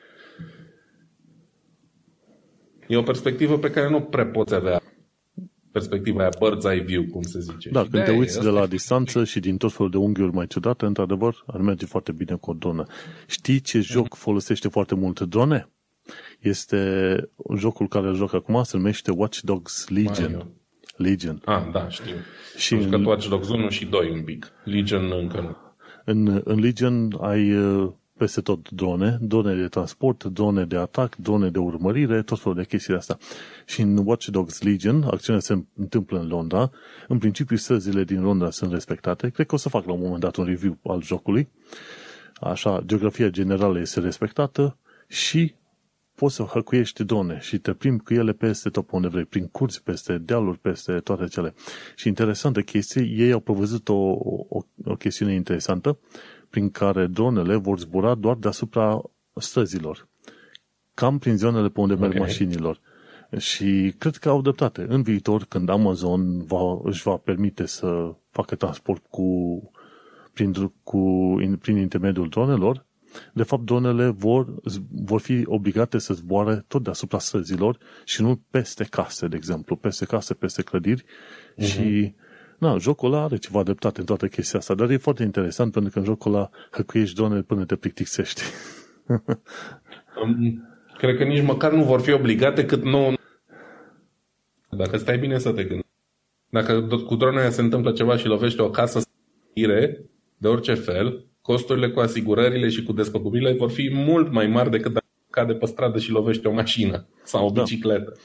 E o perspectivă pe care nu prea poți avea. Perspectiva aia bird's eye view, cum se zice. Da, Și când te de-aia uiți e, de asta la e. distanță și din tot felul de unghiuri mai ciudate, într-adevăr, ar merge foarte bine cu o dronă. Știi ce joc folosește foarte mult drone? Este jocul care îl joc acum, se numește Watch Dogs Legion. Mario. Legion. Ah, da, știu. Și Și Am jucat în- Watch Dogs 1 și 2 un pic. Legion încă nu. În, în Legion ai uh, peste tot drone, drone de transport, drone de atac, drone de urmărire, tot felul de chestii de astea. Și în Watch Dogs Legion, acțiunea se întâmplă în Londra, în principiu străzile din Londra sunt respectate, cred că o să fac la un moment dat un review al jocului, așa, geografia generală este respectată și poți să hăcuiești drone și te plimbi cu ele peste tot pe unde vrei, prin curți, peste dealuri, peste toate cele. Și interesantă chestie, ei au prevăzut o, o, o chestiune interesantă prin care dronele vor zbura doar deasupra străzilor. Cam prin zonele pe unde merg Ok. mașinilor. Și cred că au dreptate. În viitor, când Amazon va, își va permite să facă transport cu, prin, cu, in, prin intermediul dronelor, de fapt, dronele vor, vor fi obligate să zboare tot deasupra străzilor și nu peste case, de exemplu, peste case, peste clădiri uh-huh. și na, jocul ăla are ceva dreptate în toată chestia asta, dar e foarte interesant pentru că în jocul ăla hăcuiești drone până te plictisești. Um, Cred că nici măcar nu vor fi obligate cât nu... Dacă stai bine să te gândești. Dacă tot cu drona aia se întâmplă ceva și lovește o casă stire, de orice fel, costurile cu asigurările și cu despăgubirile vor fi mult mai mari decât dacă cade pe stradă și lovește o mașină sau o Da. bicicletă.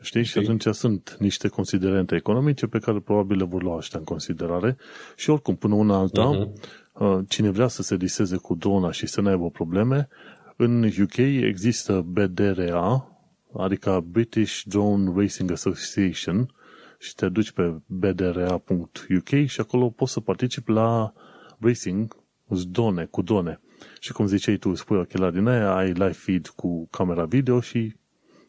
Știi? Și atunci sunt niște considerente economice pe care probabil le vor lua ăștia în considerare și oricum, până una alta, uh cine vrea să se diseze cu drona și să nu aibă probleme, în UK există BDRA, adică British Drone Racing Association, și te duci pe bdra.uk și acolo poți să participi la racing cu drone, cu drone. Și cum ziceai tu, spui ochelari din aia, ai live feed cu camera video și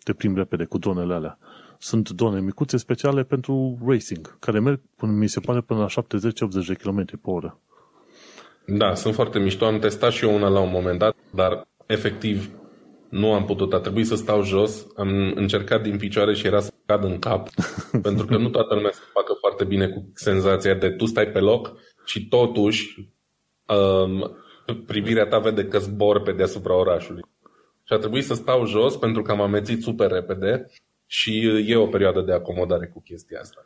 te plimbi repede cu dronele alea. Sunt drone micuțe speciale pentru racing, care merg, până, mi se pare, până la 70-80 de km pe oră. Da, sunt foarte mișto. Am testat și eu una la un moment dat, dar efectiv nu am putut. A trebuit să stau jos. Am încercat din picioare și era să cad în cap. pentru că nu toată lumea se facă foarte bine cu senzația de tu stai pe loc și totuși um, privirea ta vede că zbor pe deasupra orașului. Și a trebuit să stau jos pentru că am amețit super repede și e o perioadă de acomodare cu chestia asta.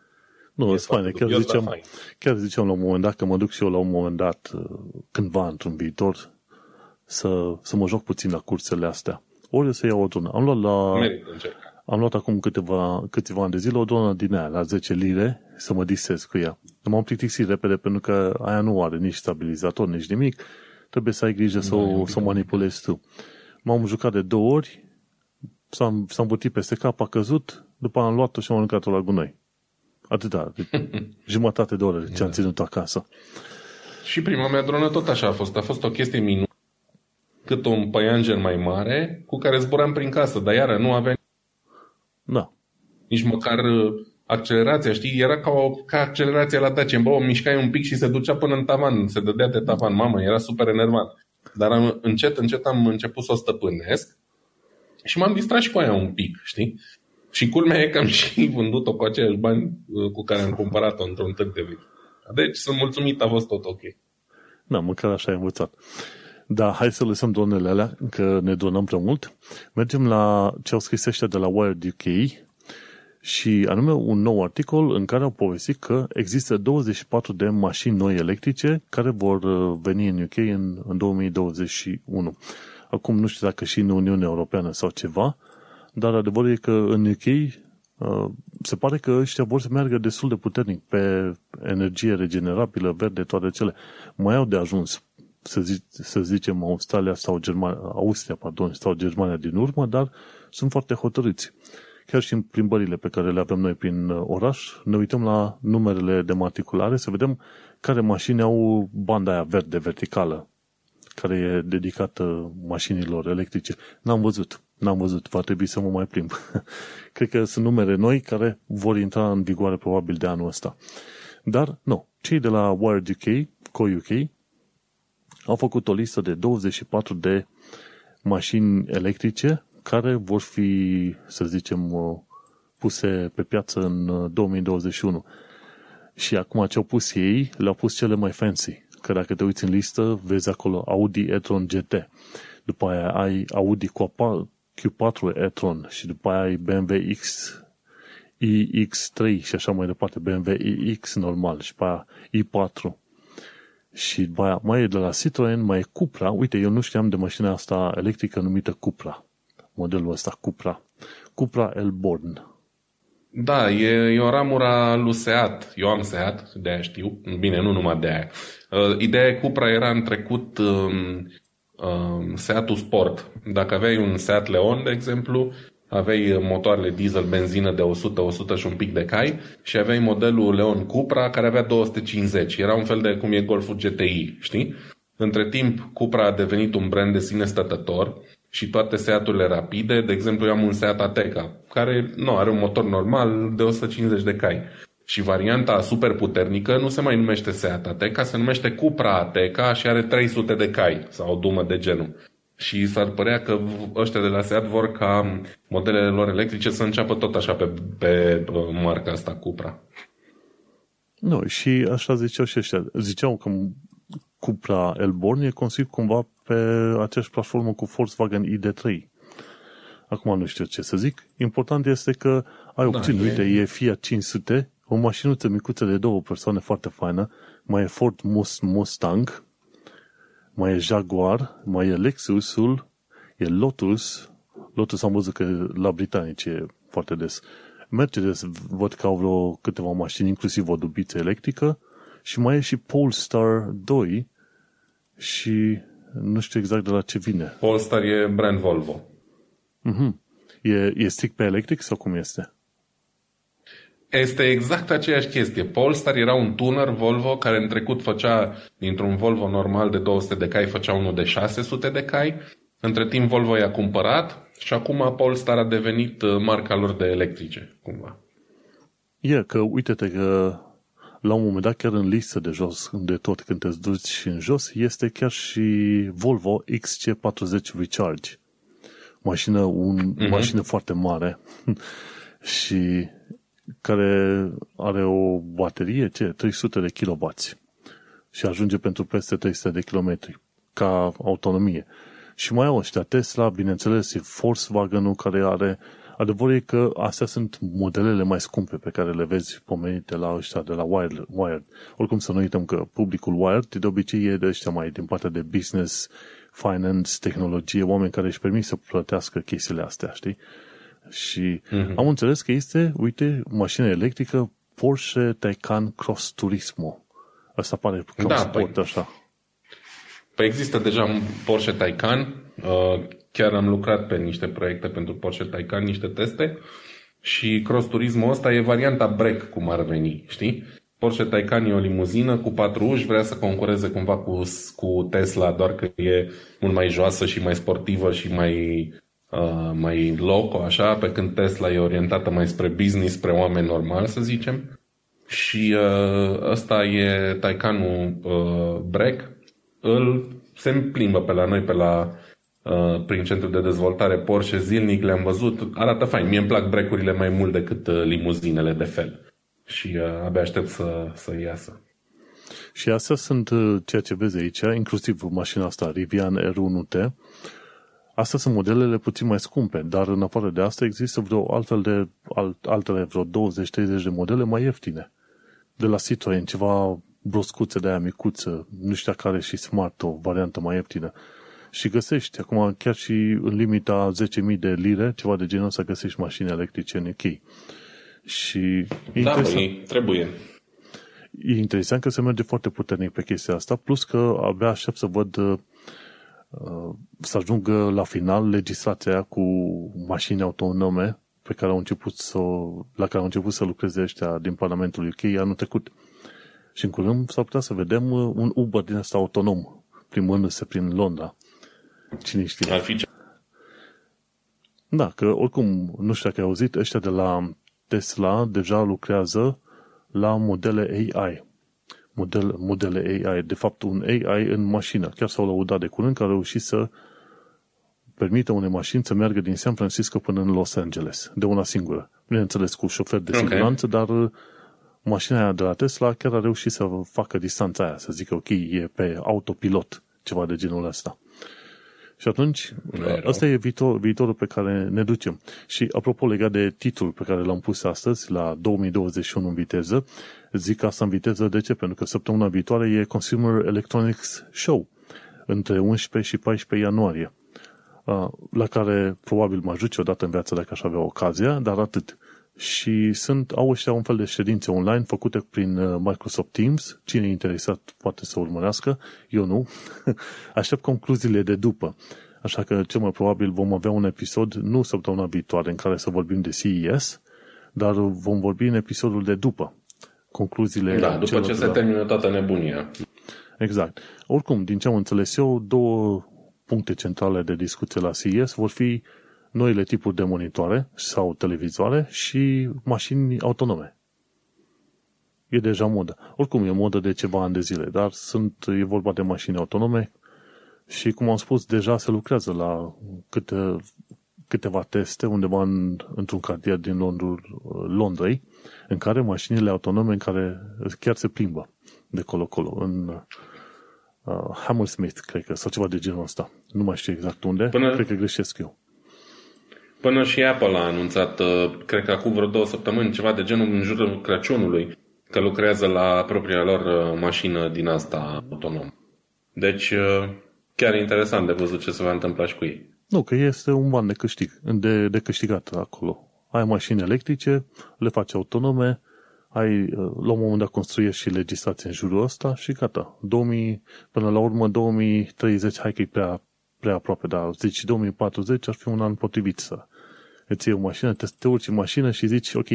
Nu, E e fain. foarte Chiar dubios, dar ziceam, fain. chiar chiar ziceam la un moment dat că mă duc și eu la un moment dat, uh, cândva, într-un viitor, să, să mă joc puțin la cursele astea. Ori o să iau o dronă. Am luat la... Merită încercat. Am luat acum câteva, câțiva ani de zile o dronă din aia, la 10 lire, să mă disez cu ea. M-am plictisit repede pentru că aia nu are nici stabilizator, nici nimic. trebuie să ai grijă să, o, să o manipulezi tu. M-am jucat de două ori, s-a, s-a îmbătit peste cap, a căzut, după am luat-o și am aruncat-o la gunoi. Atâta, jumătate de oră ce am da. ținut acasă. Și prima mea dronă tot așa a fost. A fost o chestie minunată cât un păianjen mai mare cu care zburam prin casă, dar iară nu avea da. nici măcar uh, accelerația, știi? Era ca, o, ca accelerația la Dacia. Bă, o mișcai un pic și se ducea până în tavan, se dădea de tavan. Mamă, era super enervant. Dar am, încet, încet am început să o stăpânesc și m-am distrat și cu aia un pic, știi? Și culmea e că am și vândut-o cu aceiași bani uh, cu care am cumpărat-o într-un târg de vechi. Deci sunt mulțumit, a fost tot ok. Da, măcar așa ai învățat. Da, hai să lăsăm dronele alea, că ne dronăm prea mult. Mergem la ce au scris ăștia de la Wired UK și anume un nou articol în care au povestit că există 24 de mașini noi electrice care vor uh, veni în UK în, în 2021. Acum nu știu dacă și în Uniunea Europeană sau ceva, dar adevărul e că în UK uh, se pare că ăștia vor să meargă destul de puternic pe energie regenerabilă, verde, toate cele. Mai au de ajuns să, zic, să zicem, Australia sau Germania, Austria, pardon, sau Germania din urmă, dar sunt foarte hotărâți. Chiar și în plimbările pe care le avem noi prin uh, oraș, ne uităm la numerele de matriculare să vedem care mașini au banda aia verde, verticală, care e dedicată mașinilor electrice. N-am văzut, n-am văzut, va trebui să mă mai plimb. Cred că sunt numere noi care vor intra în vigoare probabil de anul ăsta. Dar, nu, cei de la Wired UK, Co-UK, au făcut o listă de 24 de mașini electrice care vor fi, să zicem, uh, puse pe piață în 2021. Uh, și acum ce au pus ei, le-au pus cele mai fancy. Că dacă te uiți în listă, vezi acolo Audi e-tron GT. După aia ai Audi Q4 e-tron și după aia ai BMW X iX3 și așa mai departe, BMW iX normal și după aia i4 și după mai e de la Citroen, mai e Cupra. Uite, eu nu știam de mașina asta electrică numită Cupra. Modelul ăsta Cupra. Cupra Elborn. Da, e, e o ramură lui Seat. Eu am Seat, de aia știu. Bine, nu numai de aia. Uh, ideea Cupra era în trecut um, um, Seatul Sport. Dacă aveai un Seat Leon, de exemplu, aveai motoarele diesel benzină de 100, 100 și un pic de cai și aveai modelul Leon Cupra care avea 250. Era un fel de cum e Golful GTI, știi? Între timp, Cupra a devenit un brand de sine stătător și toate Seaturile rapide, de exemplu, eu am un Seat Ateca, care nu are un motor normal de 150 de cai. Și varianta super puternică nu se mai numește Seat Ateca, se numește Cupra Ateca și are 300 de cai sau o dumă de genul și s-ar părea că ăștia de la Seat vor ca modelele lor electrice să înceapă tot așa pe, pe marca asta Cupra. Nu, și așa ziceau și ăștia. Ziceau că Cupra Elborn e construit cumva pe aceeași platformă cu Volkswagen ID3. Acum nu știu ce să zic. Important este că ai opțiuni. Da, Uite, e... e Fiat 500, o mașinuță micuță de două persoane foarte faină, mai e Ford Mustang, mai e Jaguar, mai e Lexusul, e Lotus, Lotus am văzut că la britanici e foarte des. Mercedes văd că au vreo câteva mașini, inclusiv o dubiță electrică și mai e și Polestar 2 și nu știu exact de la ce vine. Polestar e brand Volvo. Mm-hmm. E, e strict pe electric sau cum este? Este exact aceeași chestie. Polestar era un tuner Volvo care în trecut făcea, dintr-un Volvo normal de 200 de cai, făcea unul de 600 de cai. Între timp Volvo i-a cumpărat și acum Polestar a devenit uh, marca lor de electrice, cumva. E, că uite-te că la un moment dat, chiar în listă de jos, de tot, când te duci în jos, este chiar și Volvo XC40 Recharge. Mașină, un, uh-huh. mașină foarte mare și care are o baterie, ce, 300 de kW și ajunge pentru peste 300 de km ca autonomie. Și mai au ăștia Tesla, bineînțeles, e Volkswagen-ul care are... Adevărul e că astea sunt modelele mai scumpe pe care le vezi pomenite la ăștia de la Wired. Wired. Oricum să nu uităm că publicul Wired de obicei e de ăștia mai din partea de business, finance, tehnologie, oameni care își permit să plătească chestiile astea, știi? Și uh-huh. am înțeles că este, uite, mașină electrică Porsche Taycan Cross Turismo. Asta pare ca da, un sport păi, așa. Păi există deja un Porsche Taycan. Uh, chiar am lucrat pe niște proiecte pentru Porsche Taycan, niște teste. Și Cross Turismo ăsta e varianta break, cum ar veni, știi? Porsche Taycan e o limuzină cu patru uși, vrea să concureze cumva cu, cu Tesla, doar că e mult mai joasă și mai sportivă și mai, uh, mai loco, așa, pe când Tesla e orientată mai spre business, spre oameni normali, să zicem. Și uh, ăsta e Taycanul uh, Break. Îl se plimbă pe la noi, pe la uh, prin centrul de dezvoltare Porsche zilnic, le-am văzut, arată fain. Mie îmi plac brecurile mai mult decât uh, limuzinele de fel și uh, abia aștept să, să iasă. Și astea sunt uh, ceea ce vezi aici, inclusiv mașina asta, Rivian R1T. Astea sunt modelele puțin mai scumpe, dar în afară de asta există vreo altfel de, alt, altele vreo 20-30 de modele mai ieftine. De la Citroen, ceva broscuțe de aia micuță, nu știu care și Smart, o variantă mai ieftină. Și găsești, acum chiar și în limita 10.000 de lire, ceva de genul să găsești mașini electrice în UK. Și e da, băi, trebuie. E interesant că se merge foarte puternic pe chestia asta, plus că abia aștept să văd uh, să ajungă la final legislația cu mașini autonome pe care au început să, la care au început să lucreze ăștia din Parlamentul UK anul trecut. Și în curând s-ar putea să vedem uh, un Uber din ăsta autonom, plimbându-se prin Londra. Cine știe? Ar fi ce... Da, că oricum, nu știu dacă ai auzit, ăștia de la Tesla deja lucrează la modele AI. Model, modele AI, de fapt un AI în mașină. Chiar s-au lăudat de curând că au reușit să permită unei mașini să meargă din San Francisco până în Los Angeles, de una singură. Bineînțeles, cu șofer de siguranță, okay. dar uh, mașina aia de la Tesla chiar a reușit să facă distanța aia, să zică, ok, e pe autopilot, ceva de genul ăsta. Și atunci, ăsta e viitor, viitorul pe care ne ducem. Și apropo, legat de titlul pe care l-am pus astăzi, la 2021 în viteză, zic asta în viteză, de ce? Pentru că săptămâna viitoare e Consumer Electronics Show, între 11 și 14 ianuarie, la care probabil mă ajut odată în viață dacă aș avea ocazia, dar atât și sunt, au ăștia un fel de ședințe online făcute prin uh, Microsoft Teams. Cine e interesat poate să urmărească, eu nu. Aștept concluziile de după. Așa că cel mai probabil vom avea un episod, nu săptămâna viitoare, în care să vorbim de CES, dar vom vorbi în episodul de după. Concluziile Da, după ce se termină toată nebunia. Exact. Oricum, din ce am înțeles eu, două puncte centrale de discuție la CES vor fi noile tipuri de monitoare sau televizoare și mașini autonome. E deja modă. Oricum, e modă de ceva ani de zile, dar sunt, e vorba de mașini autonome și, cum am spus, deja se lucrează la câte, câteva teste undeva în, într-un cartier din Londrul, Londrei, în care mașinile autonome în care chiar se plimbă de colo-colo, în uh, Hammersmith, cred că, sau ceva de genul ăsta. Nu mai știu exact unde, Până... cred că greșesc eu. Până și Apple a anunțat, uh, cred că acum vreo două săptămâni, ceva de genul în jurul Crăciunului, că lucrează la propria lor uh, mașină din asta autonom. Deci, uh, chiar interesant de văzut ce se va întâmpla și cu ei. Nu, că este un ban de, câștig, de, de câștigat acolo. Ai mașini electrice, le faci autonome, ai, la un moment dat construiești și legislație în jurul ăsta și gata. 2000, până la urmă 2030, hai că e prea, prea aproape, dar zici 2040 ar fi un an potrivit să îți iei o mașină, te, te urci în mașină și zici, ok,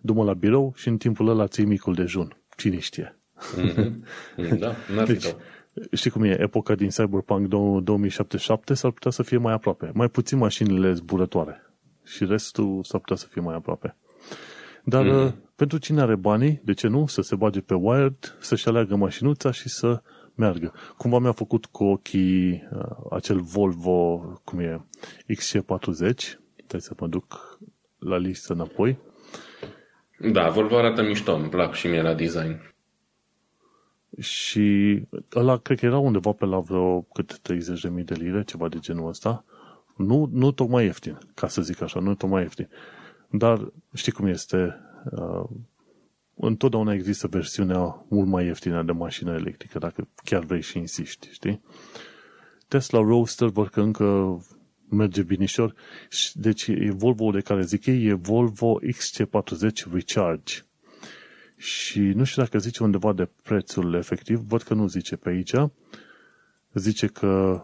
du la birou și în timpul ăla ți micul dejun. Cine știe? Mm-hmm. Da, n-ar deci, știi cum e, epoca din Cyberpunk 2077 s-ar putea să fie mai aproape. Mai puțin mașinile zburătoare. Și restul s-ar putea să fie mai aproape. Dar mm. pentru cine are banii, de ce nu, să se bage pe Wired, să-și aleagă mașinuța și să meargă. Cumva mi-a făcut cu ochii uh, acel Volvo, cum e, XC40, Stai să mă duc la listă înapoi. Da, Volvo arată mișto, îmi plac și mie la design. Și ăla cred că era undeva pe la vreo cât 30.000 de lire, ceva de genul ăsta. Nu, nu tocmai ieftin, ca să zic așa, nu tocmai ieftin. Dar știi cum este, uh, întotdeauna există versiunea mult mai ieftină de mașină electrică, dacă chiar vrei și insisti, știi? Tesla Roadster văd că încă merge binișor. Deci e Volvo de care zic ei, e Volvo XC40 Recharge. Și nu știu dacă zice undeva de prețul efectiv, văd că nu zice pe aici. zice că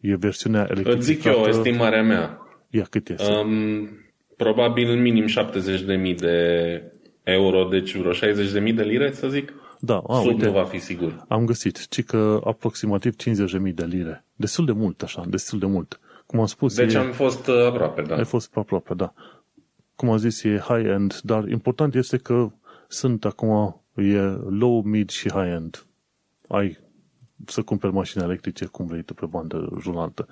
e versiunea electrificată. Îți zic eu estimarea mea. Ia, cât este? Um, probabil minim 70.000 de euro, deci vreo 60.000 de lire, să zic. Da, a, Sub uite, nu va fi sigur. am găsit, ci că aproximativ 50.000 de lire. Destul de mult, așa, destul de mult. Cum am spus, Deci e, am fost uh, aproape, da. ai fost pe aproape, da. Cum am zis, e high-end, dar important este că sunt acum, e low, mid și high-end. Ai să cumperi mașini electrice cum vrei tu pe bandă rulantă.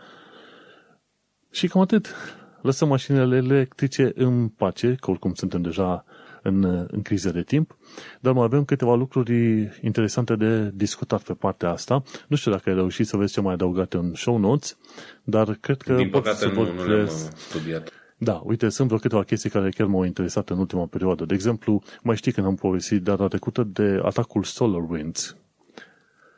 Și cam atât. Lăsăm mașinile electrice în pace, că oricum suntem deja în, în criză de timp, dar mai avem câteva lucruri interesante de discutat pe partea asta. Nu știu dacă ai reușit să vezi ce mai adăugate în show notes, dar cred că Din pot păcate să nu, nu le-am vorbesc- uh, studiat. da, uite, sunt vreo câteva chestii care chiar m-au interesat în ultima perioadă. De exemplu, mai știi că am povestit data trecută de atacul SolarWinds.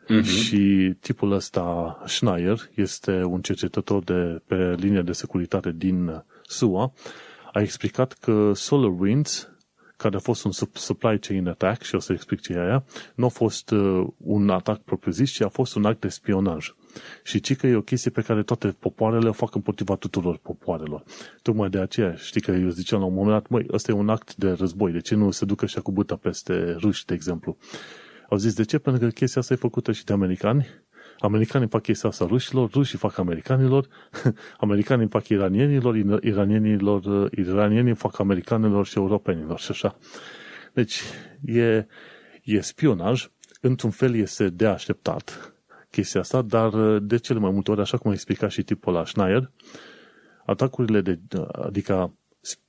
Mhm. Și tipul ăsta, Schneier, este un cercetător de, pe linie de securitate din SUA, a explicat că SolarWinds, care a fost un sup- supply chain attack, și o să explic ce e aia, nu a fost uh, un atac propriu-zis, ci a fost un act de spionaj. Și ci că e o chestie pe care toate popoarele o fac împotriva tuturor popoarelor. Tocmai de aceea, știi că eu ziceam la un moment dat, măi, ăsta e un act de război, de ce nu se ducă și cu buta peste ruși, de exemplu? Au zis, de ce? Pentru că chestia asta e făcută și de americani. Americanii fac chestia asta rușilor, rușii fac americanilor, americanii fac iranienilor, ira- iranienilor, iranienii fac americanilor și europenilor și așa. Deci, e, e spionaj, într-un fel este de așteptat chestia asta, dar de cele mai multe ori, așa cum a explicat și tipul la Schneier, atacurile de, adică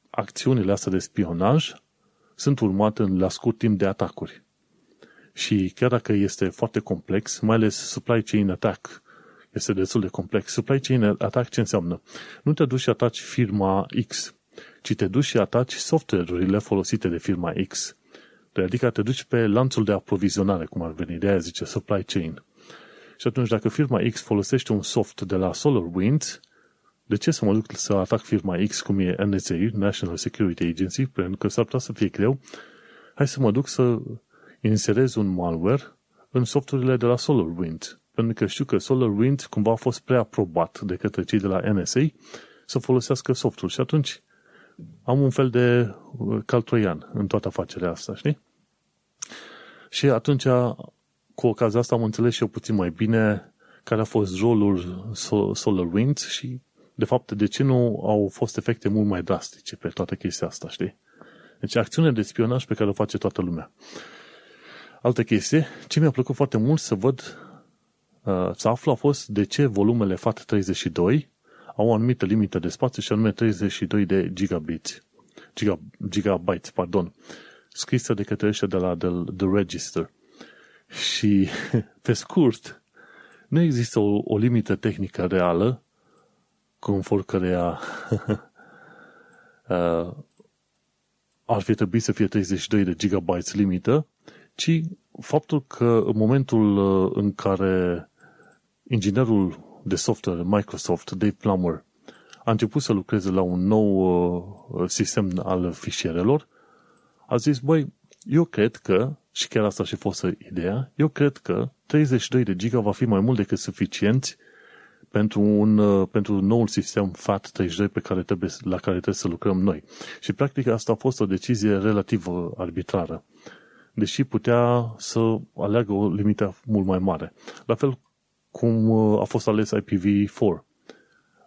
acțiunile astea de spionaj sunt urmate în, la scurt timp de atacuri. Și chiar dacă este foarte complex, mai ales supply chain attack, este destul de complex. Supply chain attack ce înseamnă? Nu te duci și ataci firma X, ci te duci și ataci software-urile folosite de firma X. Adică te duci pe lanțul de aprovizionare, cum ar veni, de aia zice supply chain. Și atunci, dacă firma X folosește un soft de la SolarWinds, de ce să mă duc să atac firma X, cum e NSA, National Security Agency, pentru că s-ar putea să fie greu, hai să mă duc să inserez un malware în softurile de la SolarWinds. Pentru că știu că SolarWinds cumva a fost preaprobat de către cei de la NSA să folosească softul și atunci am un fel de caltroian în toată afacerea asta, știi? Și atunci, cu ocazia asta, am înțeles și eu puțin mai bine care a fost rolul SolarWinds și, de fapt, de ce nu au fost efecte mult mai drastice pe toată chestia asta, știi? Deci, acțiune de spionaj pe care o face toată lumea. Altă chestie, ce mi-a plăcut foarte mult să văd, uh, să aflu a fost de ce volumele FAT32 au o anumită limită de spațiu și anume 32 de gigabits. Giga, gigabytes, pardon. Scrisă de către ăștia de la The, The Register. Și, pe scurt, nu există o, o limită tehnică reală conform căreia uh, ar fi trebuit să fie 32 de gigabytes limită, ci faptul că în momentul în care inginerul de software Microsoft, Dave Plummer, a început să lucreze la un nou uh, sistem al fișierelor, a zis, băi, eu cred că, și chiar asta și fost ideea, eu cred că 32 de giga va fi mai mult decât suficient pentru, un, uh, pentru noul sistem FAT32 pe care trebuie, la care trebuie să lucrăm noi. Și practic asta a fost o decizie relativ uh, arbitrară deși putea să aleagă o limită mult mai mare. La fel cum a fost ales IPv4.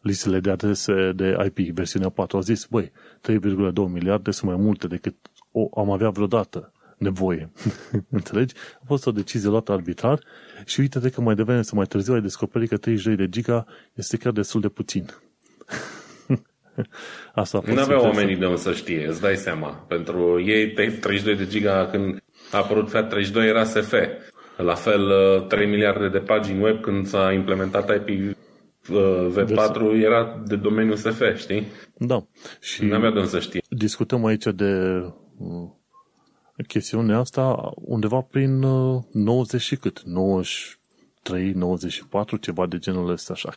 Listele de adrese de IP, versiunea 4, a zis, băi, 3,2 miliarde sunt mai multe decât o am avea vreodată nevoie. Înțelegi? A fost o decizie luată arbitrar și uite-te că mai devreme să mai târziu ai descoperit că 32 de giga este chiar destul de puțin. Asta nu aveau oamenii de unde să știe, îți dai seama. Pentru ei 32 de giga când a apărut FAT32 era SF. La fel 3 miliarde de pagini web când s-a implementat IPv4 era de domeniul SF, știi? Da. Și nu avea de unde să știe. Discutăm aici de chestiunea asta undeva prin 90 și cât? 93, 94, ceva de genul ăsta, așa.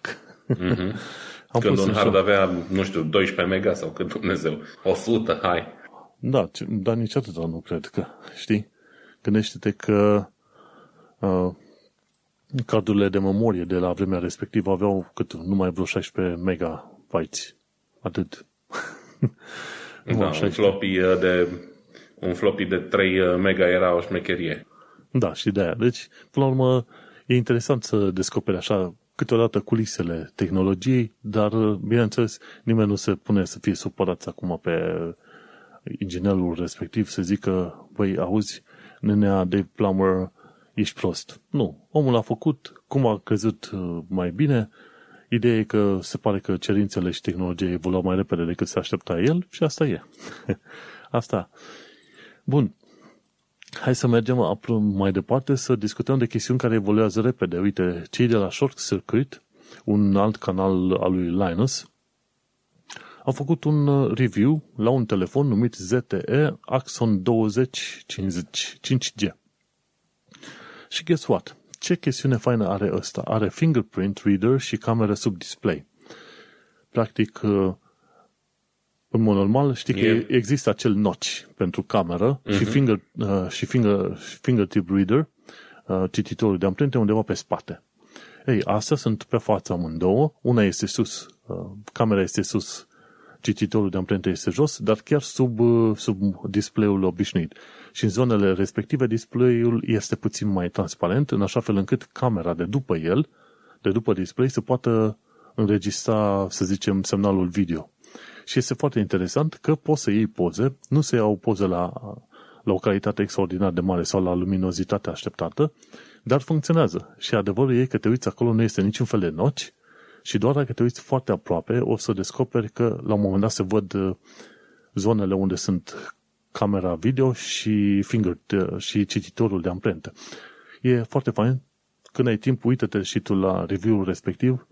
Mm-hmm. Am Când un hard avea, nu știu, 12 mega sau cât Dumnezeu, 100, hai. Da, dar nici atâta nu cred că, știi? Gândește-te că uh, cardurile de memorie de la vremea respectivă aveau cât numai vreo 16 megabytes. Atât. da, un floppy de un floppy de 3 mega era o șmecherie. Da, și de aia. Deci, până la urmă, e interesant să descoperi așa câteodată culisele tehnologiei, dar, bineînțeles, nimeni nu se pune să fie supărat acum pe inginerul respectiv să zică, băi, auzi, nenea de Plummer, ești prost. Nu. Omul a făcut cum a crezut uh, mai bine. Ideea e că se pare că cerințele și tehnologia evoluau mai repede decât se aștepta el și asta e. asta. Bun. Hai să mergem mai departe să discutăm de chestiuni care evoluează repede. Uite, cei de la Short Circuit, un alt canal al lui Linus, au făcut un uh, review la un telefon numit ZTE Axon 2050 5G. Și guess what? Ce chestiune faină are ăsta? Are fingerprint reader și cameră sub display. Practic, uh, în mod normal, știi că yeah. există acel notch pentru cameră uh-huh. și, mhm. finger, uh, și finger, fingertip reader, uh, cititorul de amprente undeva pe spate. Ei, astea sunt pe fața amândouă, una este sus, uh, camera este sus, cititorul de amprente este jos, dar chiar sub, uh, sub display-ul obișnuit. Și în zonele respective display-ul este puțin mai transparent, în așa fel încât camera de după el, de după display, să poată înregistra, să zicem, semnalul video. Și este foarte interesant că poți să iei poze, nu se iau poze la, la o calitate extraordinar de mare sau la luminozitatea așteptată, dar funcționează. Și adevărul e că te uiți acolo, nu este niciun fel de noci și doar dacă te uiți foarte aproape, o să descoperi că la un moment dat se văd uh, zonele unde sunt camera video și finger uh, și cititorul de amprente. E foarte fain. Când ai timp, uită-te și tu la review-ul respectiv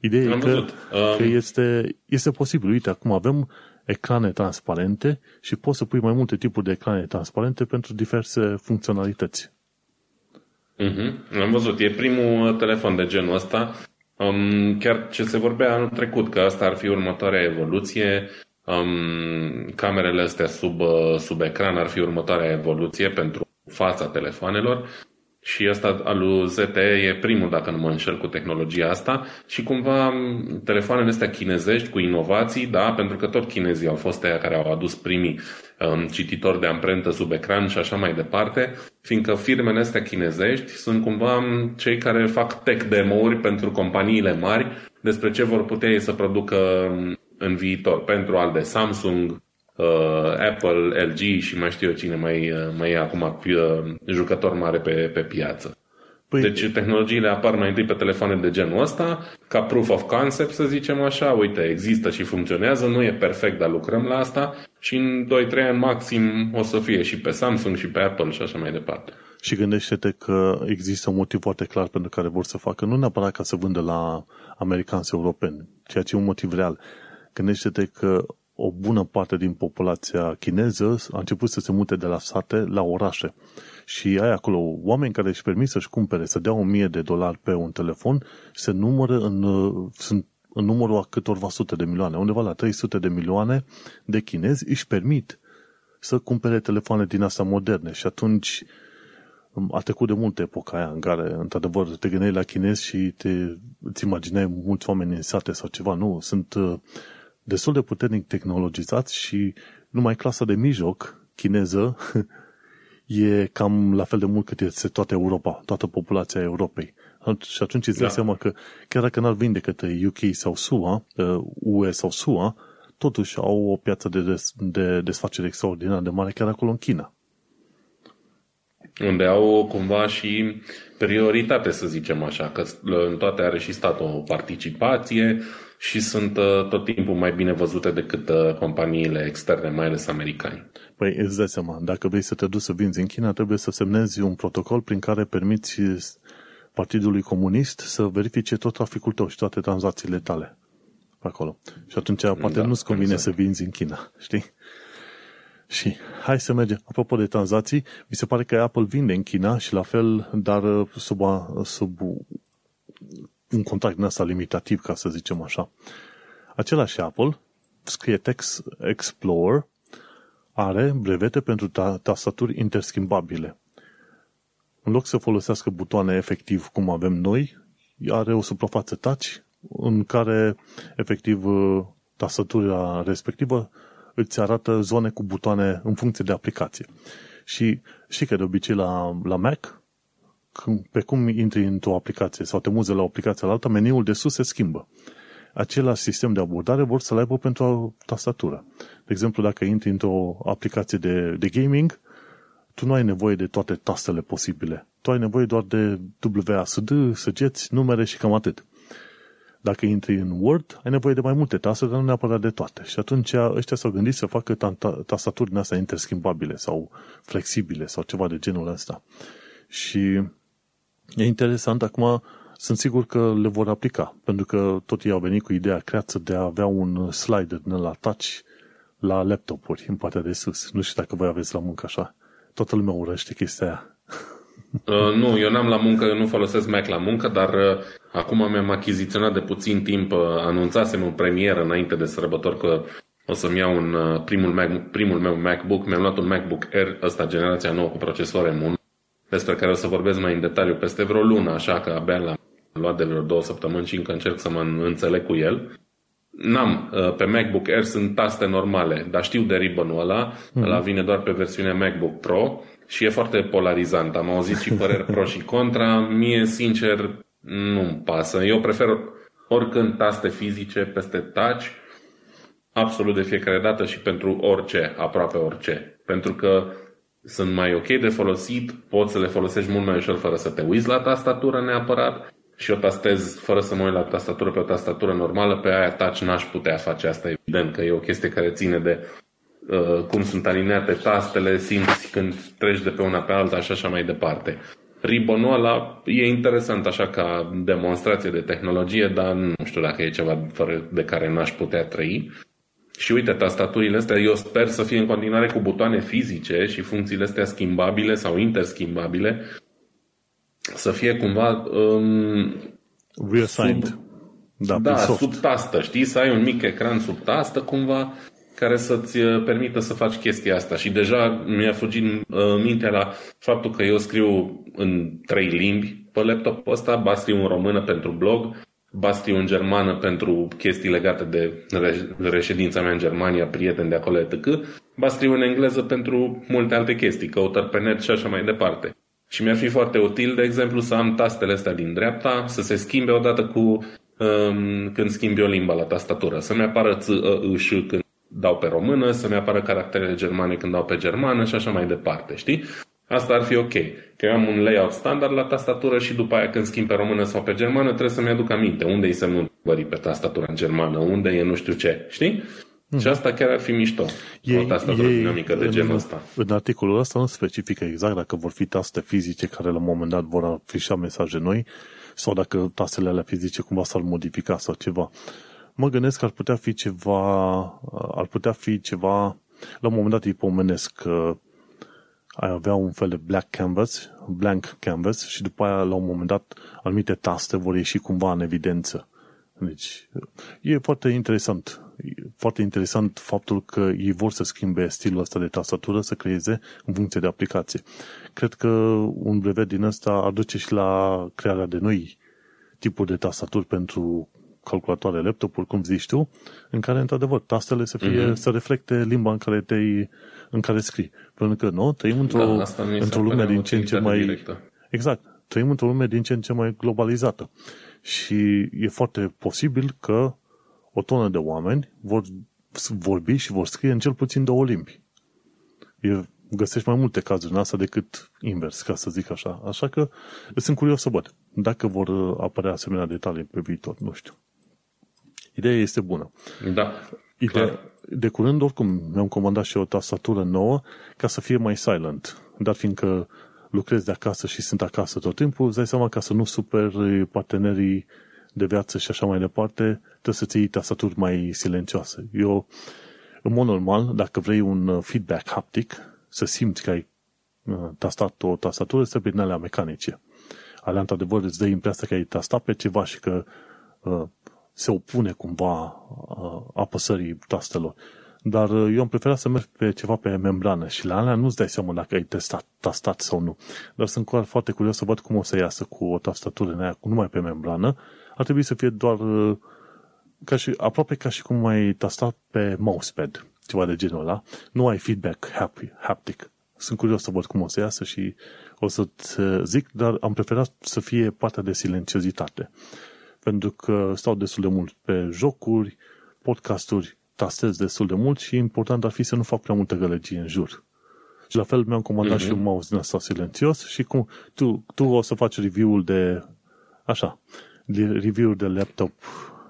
Ideea e că, um... că este, este posibil. Uite, acum avem ecrane transparente și poți să pui mai multe tipuri de ecrane transparente pentru diverse funcționalități. Mm-hmm. Am văzut. E primul telefon de genul ăsta. Um, chiar ce se vorbea anul trecut, că asta ar fi următoarea evoluție. Um, camerele astea sub, sub ecran ar fi următoarea evoluție pentru fața telefoanelor și ăsta al lui ZTE e primul, dacă nu mă înșel, cu tehnologia asta și cumva telefoanele astea chinezești cu inovații, da, pentru că tot chinezii au fost aia care au adus primii um, cititori de amprentă sub ecran și așa mai departe, fiindcă firmele astea chinezești sunt cumva cei care fac tech demo-uri pentru companiile mari despre ce vor putea ei să producă în viitor, pentru al de Samsung, uh, Apple, LG și mai știu eu cine mai, uh, mai e acum uh, jucător mare pe, pe piață. Păi... Deci tehnologiile apar mai întâi pe telefoane de genul ăsta, ca proof of concept, să zicem așa, uite, există și funcționează, nu e perfect, dar lucrăm la asta și în 2-3 ani maxim o să fie și pe Samsung și pe Apple și așa mai departe. Și gândește-te că există un motiv foarte clar pentru care vor să facă, nu neapărat ca să vândă la americanți europeni, ceea ce e un motiv real. Gândește-te că o bună parte din populația chineză a început să se mute de la sate la orașe. Și ai acolo oameni care își permit să-și cumpere, să dea 1000 de dolari pe un telefon, se numără în, sunt în numărul a câtorva sute de milioane, undeva la 300 de milioane de chinezi își permit să cumpere telefoane din astea moderne și atunci a trecut de multe epoca aia în care, într-adevăr, te gândeai la chinezi și te, îți imaginai mulți oameni în sate sau ceva. Nu, sunt destul de puternic tehnologizați și numai clasa de mijloc chineză e cam la fel de mult cât este toată Europa, toată populația Europei. Și atunci îți dai da. seama că chiar dacă n-ar vinde către UK sau SUA, UE uh, sau SUA, totuși au o piață de, des, de desfacere extraordinar de mare chiar acolo în China. Unde au cumva și prioritate, să zicem așa, că în toate are și stat o participație, și sunt uh, tot timpul mai bine văzute decât uh, companiile externe, mai ales americani. Păi îți dai seama, dacă vrei să te duci să vinzi în China, trebuie să semnezi un protocol prin care permiți Partidului Comunist să verifice tot traficul tău și toate tranzacțiile tale pe acolo. Și atunci poate da, nu-ți convine exact. să vinzi în China, știi? Și hai să mergem. Apropo de tranzacții, mi se pare că Apple vinde în China și la fel, dar uh, sub, sub un contract din asta limitativ, ca să zicem așa. Același Apple, scrie Text Explorer, are brevete pentru tastaturi interschimbabile. în loc să folosească butoane efectiv cum avem noi, are o suprafață touch în care efectiv tastatura respectivă îți arată zone cu butoane în funcție de aplicație. Și știi că de obicei la, la Mac, pe cum intri într-o aplicație sau te muzi la o aplicație la alta, meniul de sus se schimbă. Același sistem de abordare vor să-l aibă pentru o tastatură. De exemplu, dacă intri într-o aplicație de, de gaming, tu nu ai nevoie de toate tastele posibile. Tu ai nevoie doar de WASD, săgeți, numere și cam atât. Dacă intri în Word, ai nevoie de mai multe taste, dar nu neapărat de toate. Și atunci ăștia s-au gândit să facă tastaturi din astea interschimbabile sau flexibile sau ceva de genul ăsta. Și e interesant, acum sunt sigur că le vor aplica, pentru că tot ei au venit cu ideea creată de a avea un slider din la touch la laptopuri în partea de sus. Nu știu dacă voi aveți la muncă așa. Toată lumea urăște chestia aia. Uh, nu, eu n-am la muncă, eu nu folosesc Mac la muncă, dar uh, acum mi-am achiziționat de puțin timp, uh, anunțasem în premieră înainte de sărbători că o să-mi iau un, uh, primul, Mac, primul meu MacBook, mi-am luat un MacBook Air, ăsta generația nouă cu procesor M1, despre care o să vorbesc mai în detaliu peste vreo lună, așa că abia l-am luat de vreo două săptămâni și încă încerc să mă înțeleg cu el. N-am, uh, pe MacBook Air sunt taste normale, dar știu de ribbon ăla, mm-hmm. ăla vine doar pe versiunea MacBook Pro și e foarte polarizant. Am auzit și păreri pro și contra. Mie, sincer, nu-mi pasă. Eu prefer oricând taste fizice peste touch, absolut de fiecare dată și pentru orice, aproape orice. Pentru că sunt mai ok de folosit, poți să le folosești mult mai ușor fără să te uiți la tastatură neapărat și o tastez fără să mă uit la tastatură pe o tastatură normală, pe aia touch n-aș putea face asta, evident că e o chestie care ține de uh, cum sunt alineate tastele, simți când treci de pe una pe alta și așa mai departe. Ribbonul ăla e interesant așa ca demonstrație de tehnologie, dar nu știu dacă e ceva fără de care n-aș putea trăi. Și uite, tastaturile astea, eu sper să fie în continuare cu butoane fizice și funcțiile astea schimbabile sau interschimbabile, să fie cumva um, reassigned. Sub, da, da sub tastă, știi? Să ai un mic ecran sub tastă cumva care să-ți uh, permită să faci chestia asta. Și deja mi-a fugit uh, mintea la faptul că eu scriu în trei limbi pe laptopul ăsta, ba scriu în română pentru blog, ba scriu în germană pentru chestii legate de reședința mea în Germania, prieteni de acolo, etc., ba scriu în engleză pentru multe alte chestii, căutări pe net și așa mai departe. Și mi-ar fi foarte util, de exemplu, să am tastele astea din dreapta, să se schimbe odată cu um, când schimbi o limba la tastatură. Să-mi apară ț, ă, ă, ș când dau pe română, să-mi apară caracterele germane când dau pe germană și așa mai departe, știi? Asta ar fi ok. Că eu am un layout standard la tastatură și după aia când schimb pe română sau pe germană trebuie să-mi aduc aminte unde e semnul pe tastatura în germană, unde e nu știu ce, știi? Mm. Și asta chiar ar fi mișto. E, o tastatură e, dinamică de genul ăsta. În articolul ăsta nu specifică exact dacă vor fi taste fizice care la un moment dat vor afișa mesaje noi sau dacă tastele alea fizice cumva s-ar modifica sau ceva. Mă gândesc că ar putea fi ceva, ar putea fi ceva, la un moment dat îi pomenesc că ai avea un fel de black canvas, blank canvas și după aia la un moment dat anumite taste vor ieși cumva în evidență. Deci e foarte interesant foarte interesant faptul că ei vor să schimbe stilul ăsta de tastatură, să creeze în funcție de aplicație. Cred că un brevet din ăsta ar duce și la crearea de noi tipuri de tastaturi pentru calculatoare, laptopuri, cum zici tu, în care, într-adevăr, tastele să fie, mm-hmm. să reflecte limba în care te în care scrii. Pentru că, nu, trăim într-o, da, într-o lume din ce în ce mai... Directă. Exact. Trăim într-o lume din ce în ce mai globalizată. Și e foarte posibil că o tonă de oameni vor vorbi și vor scrie în cel puțin două limbi. E, găsești mai multe cazuri în asta decât invers, ca să zic așa. Așa că sunt curios să văd dacă vor apărea asemenea detalii pe viitor, nu știu. Ideea este bună. Da, Ideea, clar. De curând, oricum, mi-am comandat și o tastatură nouă ca să fie mai silent. Dar fiindcă lucrez de acasă și sunt acasă tot timpul, îți dai seama ca să nu super partenerii de viață și așa mai departe, trebuie să-ți iei tastaturi mai silențioase. Eu, în mod normal, dacă vrei un uh, feedback haptic, să simți că ai uh, tastat o tastatură, să prin alea mecanice. Alea, într-adevăr, îți dă impresia că ai tastat pe ceva și că uh, se opune cumva uh, apăsării tastelor. Dar uh, eu am preferat să merg pe ceva pe membrană și la alea nu-ți dai seama dacă ai testat, tastat sau nu. Dar sunt foarte curios să văd cum o să iasă cu o tastatură în aia, numai pe membrană. Ar trebui să fie doar uh, ca și, aproape ca și cum ai tastat pe mousepad, ceva de genul ăla. Nu ai feedback happy, haptic. Sunt curios să văd cum o să iasă și o să-ți uh, zic, dar am preferat să fie partea de silențiozitate. Pentru că stau destul de mult pe jocuri, podcasturi, tastez destul de mult și important ar fi să nu fac prea multă gălăgie în jur. Și la fel mi-am comandat mm-hmm. și un mouse din asta silențios și cum tu, tu o să faci review-ul de așa, review de laptop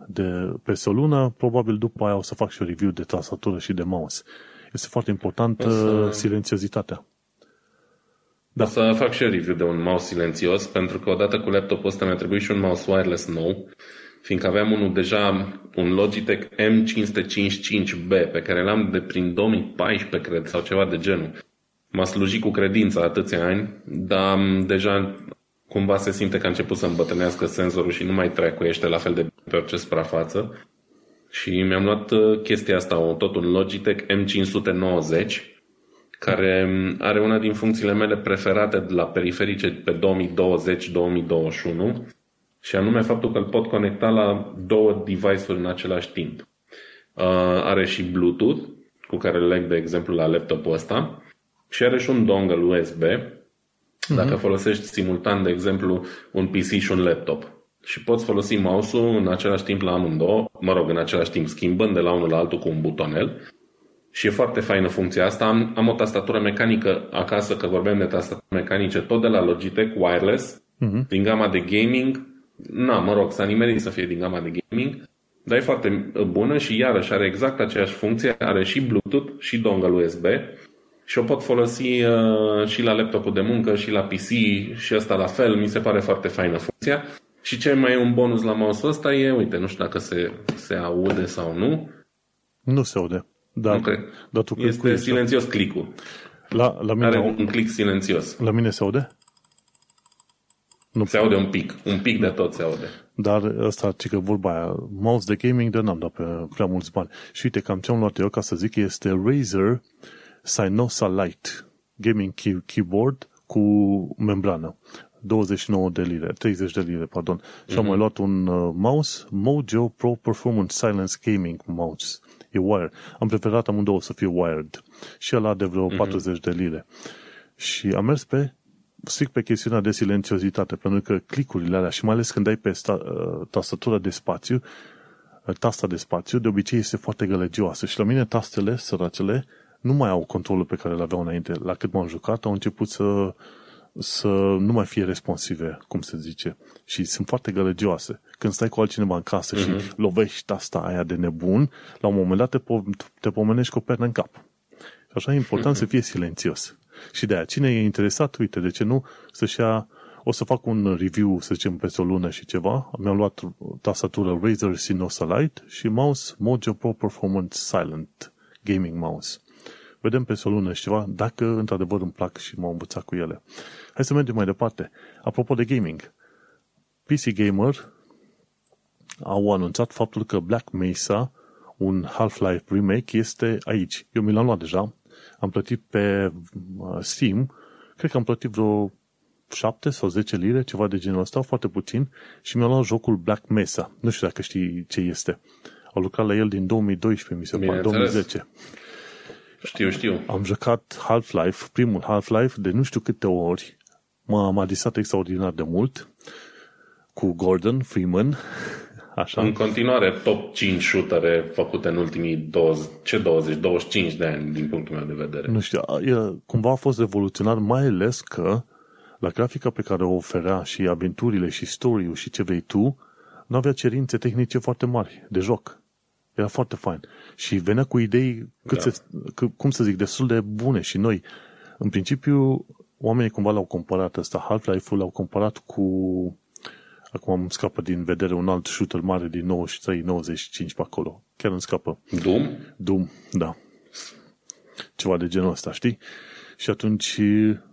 de peste o lună, probabil după aia o să fac și o review de tastatură și de mouse. Este foarte important să... silențiozitatea. Da. O să fac și eu review de un mouse silențios, pentru că odată cu laptopul ăsta mi-a trebuit și un mouse wireless nou, fiindcă aveam unul deja, un Logitech M555B, pe care l-am de prin 2014, cred, sau ceva de genul. M-a slujit cu credință atâția ani, dar deja cumva se simte că a început să îmbătrânească senzorul și nu mai trecuiește la fel de pe orice suprafață. Și mi-am luat uh, chestia asta, tot un Logitech M590, care are una din funcțiile mele preferate de la periferice pe 2020-2021 și anume faptul că îl pot conecta la două device-uri în același timp. Uh, are și Bluetooth, cu care îl leg, de exemplu, la laptopul ăsta și are și un dongle USB, dacă uh-huh. folosești simultan, de exemplu, un PC și un laptop. Și poți folosi mouse-ul în același timp la amândouă, mă rog, în același timp schimbând de la unul la altul cu un butonel. Și e foarte faină funcția asta. Am, am o tastatură mecanică acasă, că vorbim de tastaturi mecanice, tot de la Logitech, wireless, uh-huh. din gama de gaming. Na, mă rog, s-a nimerit să fie din gama de gaming, dar e foarte bună și iarăși are exact aceeași funcție, are și Bluetooth și dongle USB și o pot folosi uh, și la laptopul de muncă și la PC și asta la fel, mi se pare foarte faină funcția. Și ce mai e un bonus la mouse-ul ăsta e, uite, nu știu dacă se, se aude sau nu. Nu se aude. Dar, nu cred. Dar tu este silențios clicul. La, la mine Are un, un click silențios. La mine se aude? Nu se aude un pic. Un pic de tot se aude. Dar ăsta, ce că vorba aia, mouse de gaming, de n-am dat pe prea mulți bani. Și uite, cam ce am luat eu, ca să zic, este Razer Synosa Lite gaming key- keyboard cu membrană. 29 de lire, 30 de lire, pardon. Mm-hmm. Și am mhm. mai luat un uh, mouse, Mojo Pro Performance Silence Gaming Mouse. E wired. Am preferat amândouă să fie wired. Și ăla de vreo mm-hmm. 40 de lire. Și am mers pe strict pe chestiunea de silențiozitate, pentru că clicurile alea și mai ales când ai pe sta, uh, tastatura de spațiu, uh, tasta de spațiu, de obicei este foarte gălăgioasă și la mine tastele, săracele, nu mai au controlul pe care îl aveau înainte. La cât m-am jucat, au început să, să nu mai fie responsive, cum se zice. Și sunt foarte gălăgioase. Când stai cu altcineva în casă uh-huh. și mhm. lovești asta aia de nebun, la un moment dat te, po- te pomenești cu o pernă în cap. Și așa e important uh-huh. să fie silențios. Și de aia, cine e interesat, uite, de ce nu, să-și ia o să fac un review, să zicem, peste o lună și ceva. Mi-am luat tastatură Razer Sinosa Lite și mouse Mojo Pro Performance Silent Gaming Mouse vedem pe o lună și ceva, dacă într-adevăr îmi plac și m-au învățat cu ele. Hai să mergem mai departe. Apropo de gaming, PC Gamer au anunțat faptul că Black Mesa, un Half-Life remake, este aici. Eu mi l-am luat deja, am plătit pe uh, Steam, cred că am plătit vreo 7 sau 10 lire, ceva de genul ăsta, foarte puțin, și mi-am luat jocul Black Mesa. Nu știu dacă știi ce este. Au lucrat la el din 2012, mi se pare, 2010. Știu, știu. Am jucat Half-Life, primul Half-Life, de nu știu câte ori. M-am adisat extraordinar de mult cu Gordon Freeman. Așa. În continuare, top 5 shootere făcute în ultimii 20, ce 20, 25 de ani, din punctul meu de vedere. Nu știu, el cumva a fost revoluționar, mai ales că la grafica pe care o oferea și aventurile și story și ce vrei tu, nu avea cerințe tehnice foarte mari de joc. Era foarte fain. Și venea cu idei, cât da. se, cum să zic, destul de bune și noi. În principiu, oamenii cumva l-au comparat ăsta, Half-Life-ul l-au comparat cu acum îmi scapă din vedere un alt shooter mare din 93-95 pe acolo. Chiar îmi scapă. Doom? Doom, da. Ceva de genul ăsta, știi? Și atunci,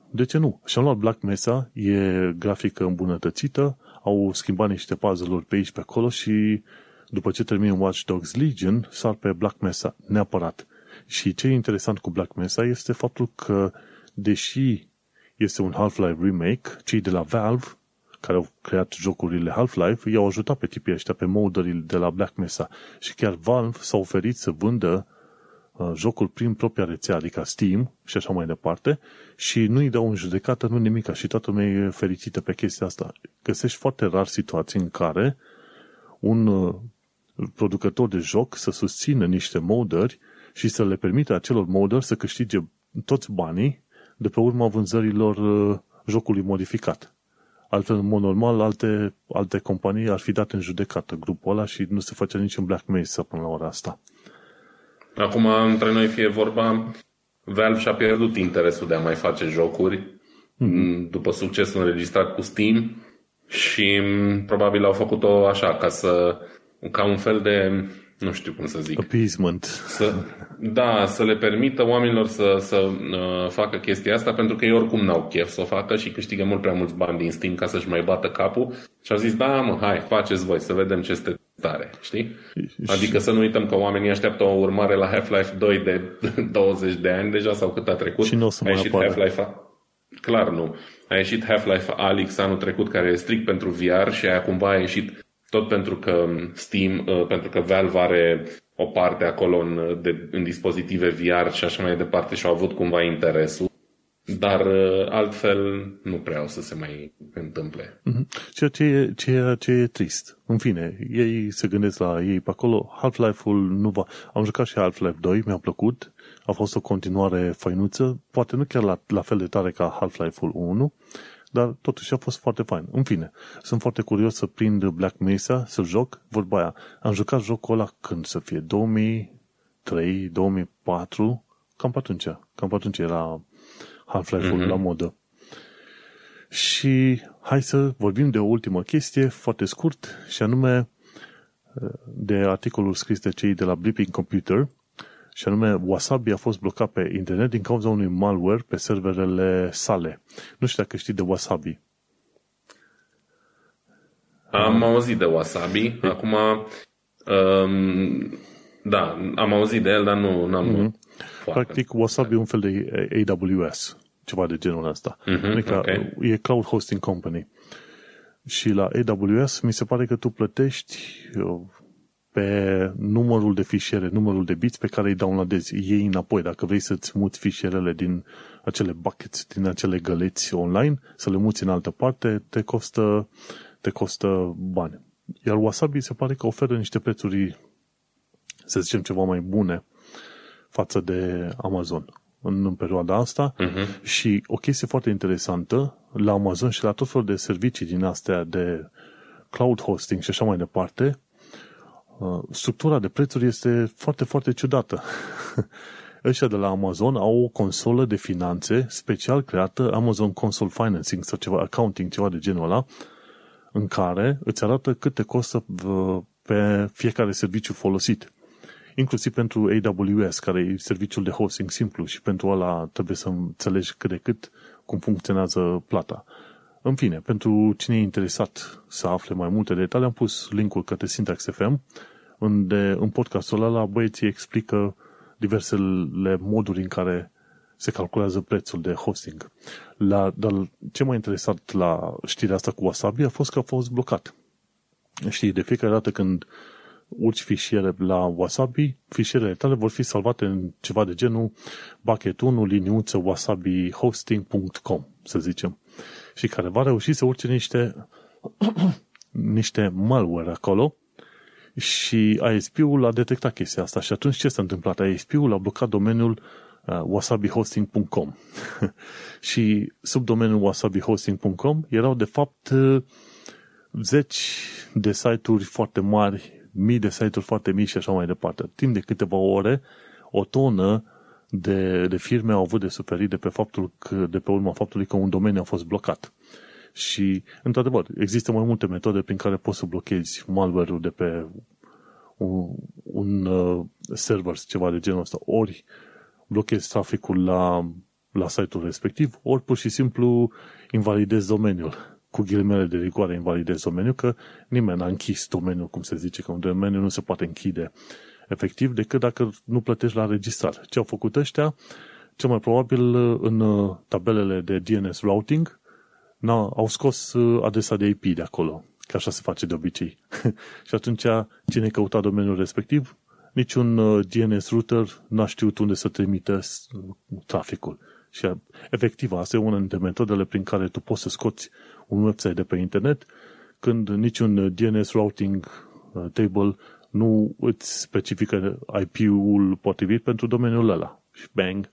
de ce nu? Și am luat Black Mesa, e grafică îmbunătățită, au schimbat niște puzzle-uri pe aici, pe acolo și după ce termin Watch Dogs Legion, sar pe Black Mesa, neapărat. Și ce e interesant cu Black Mesa este faptul că, deși este un Half-Life remake, cei de la Valve, care au creat jocurile Half-Life, i-au ajutat pe tipii ăștia, pe modării de la Black Mesa. Și chiar Valve s-a oferit să vândă uh, jocul prin propria rețea, adică Steam și așa mai departe, și nu îi dau în judecată, nu nimica și toată lumea e fericită pe chestia asta. Găsești foarte rar situații în care un uh, producător de joc să susțină niște modări și să le permită acelor modări să câștige toți banii de pe urma vânzărilor uh, jocului modificat. Altfel, în mod normal, alte, alte companii ar fi dat în judecată grupul ăla și nu se face niciun Black Mesa până la ora asta. Acum, între noi fie vorba, Valve și-a pierdut interesul de a mai face jocuri mm-hmm. după succesul înregistrat cu Steam și probabil au făcut-o așa, ca să ca un fel de nu știu cum să zic. Appeasement. Să, da, să le permită oamenilor să, să uh, facă chestia asta pentru că ei oricum n-au chef să o facă și câștigă mult prea mulți bani din Steam ca să-și mai bată capul și au zis, da mă, hai, faceți voi, să vedem ce este tare, știi? Adică să nu uităm că oamenii așteaptă o urmare la Half-Life 2 de 20 de ani deja sau cât a trecut. Și nu o să mai apară. Half-Life Clar nu. A ieșit Half-Life Alyx anul trecut, care e strict pentru VR și aia cumva a ieșit tot pentru că Steam, uh, pentru că Valve are o parte acolo în, de, în dispozitive VR și așa mai departe și au avut cumva interesul. Dar uh, altfel nu prea o să se mai întâmple. Mm-hmm. Ceea ce e, ceea ce e trist. În fine, ei se gândesc la ei pe acolo. Half-Life-ul nu va... Am jucat și Half-Life 2, mi-a plăcut. A fost o continuare fainuță. Poate nu chiar la, la fel de tare ca Half-Life-ul 1, dar totuși a fost foarte fain. În fine, sunt foarte curios să prind Black Mesa, să joc, vorba aia. Am jucat jocul ăla când să fie, 2003, 2004, cam pe atunci, cam pe atunci era Half-Life-ul mm-hmm. la modă. Și hai să vorbim de o ultimă chestie, foarte scurt, și anume de articolul scris de cei de la Blipping Computer, și anume Wasabi a fost blocat pe internet din cauza unui malware pe serverele sale. Nu știu dacă știi de Wasabi. Am auzit de Wasabi. Acum, um, da, am auzit de el, dar nu am mm-hmm. Practic, Wasabi e un fel de AWS, ceva de genul ăsta. Mm-hmm, adică okay. e cloud hosting company. Și la AWS mi se pare că tu plătești pe numărul de fișiere, numărul de bits pe care îi downloadezi, iei înapoi. Dacă vrei să-ți muți fișierele din acele buckets, din acele găleți online, să le muți în altă parte, te costă, te costă bani. Iar Wasabi se pare că oferă niște prețuri, să zicem, ceva mai bune față de Amazon în, în perioada asta uh-huh. și o chestie foarte interesantă la Amazon și la tot felul de servicii din astea de cloud hosting și așa mai departe, Uh, structura de prețuri este foarte, foarte ciudată. Ăștia de la Amazon au o consolă de finanțe special creată, Amazon Console Financing sau ceva, accounting, ceva de genul ăla, în care îți arată cât te costă uh, pe fiecare serviciu folosit. Inclusiv pentru AWS, care e serviciul de hosting simplu și pentru ăla trebuie să înțelegi cât de cât cum funcționează plata. În fine, pentru cine e interesat să afle mai multe detalii, am pus linkul către Syntax FM, unde în podcastul ăla băieții explică diversele moduri în care se calculează prețul de hosting. La, dar ce m-a interesat la știrea asta cu Wasabi a fost că a fost blocat. Știi, de fiecare dată când urci fișiere la Wasabi, fișierele tale vor fi salvate în ceva de genul bucket 1 liniuță wasabihosting.com, să zicem și care va reuși să urce niște, niște malware acolo și ISP-ul a detectat chestia asta și atunci ce s-a întâmplat? ISP-ul a blocat domeniul uh, wasabihosting.com și sub domeniul wasabihosting.com erau de fapt uh, zeci de site-uri foarte mari, mii de site-uri foarte mici și așa mai departe. Timp de câteva ore, o tonă de, de firme au avut de suferit de pe, faptul că, de pe urma faptului că un domeniu a fost blocat. Și, într-adevăr, există mai multe metode prin care poți să blochezi malware-ul de pe un, un uh, server, ceva de genul ăsta. Ori blochezi traficul la, la site-ul respectiv, ori pur și simplu invalidezi domeniul. Cu ghilimele de rigoare invalidezi domeniul, că nimeni n-a închis domeniul, cum se zice, că un domeniu nu se poate închide efectiv decât dacă nu plătești la registrare. Ce au făcut ăștia? Cel mai probabil în tabelele de DNS routing au scos adresa de IP de acolo, că așa se face de obicei. și atunci cine căuta domeniul respectiv, niciun DNS router n-a știut unde să trimite traficul. Și efectiv, asta e una dintre metodele prin care tu poți să scoți un website de pe internet când niciun DNS routing uh, table nu îți specifică IP-ul potrivit pentru domeniul ăla. Și bang!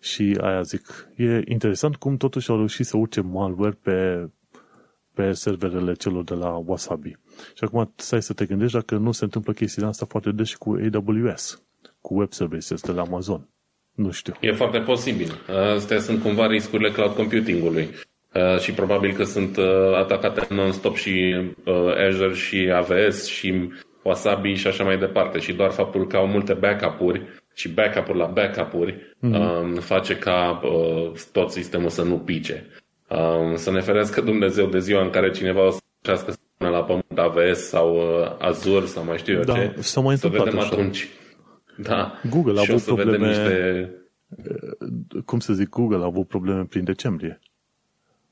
Și aia zic, e interesant cum totuși au reușit să urce malware pe, pe serverele celor de la Wasabi. Și acum stai să te gândești dacă nu se întâmplă chestia asta foarte des și cu AWS, cu web services de la Amazon. Nu știu. E foarte posibil. Astea sunt cumva riscurile cloud computingului. Uh, și probabil că sunt uh, atacate non-stop și uh, Azure și AWS și Wasabi și așa mai departe. Și doar faptul că au multe backup-uri și backup-uri la backup-uri mm-hmm. face ca tot sistemul să nu pice. Um, să ne ferească Dumnezeu de ziua în care cineva o să încească să pună la pământ AWS sau Azure sau mai știu eu da, ce. Să mai să vedem așa. atunci. Da. Google a avut probleme... Niște... Cum să zic, Google a avut probleme prin decembrie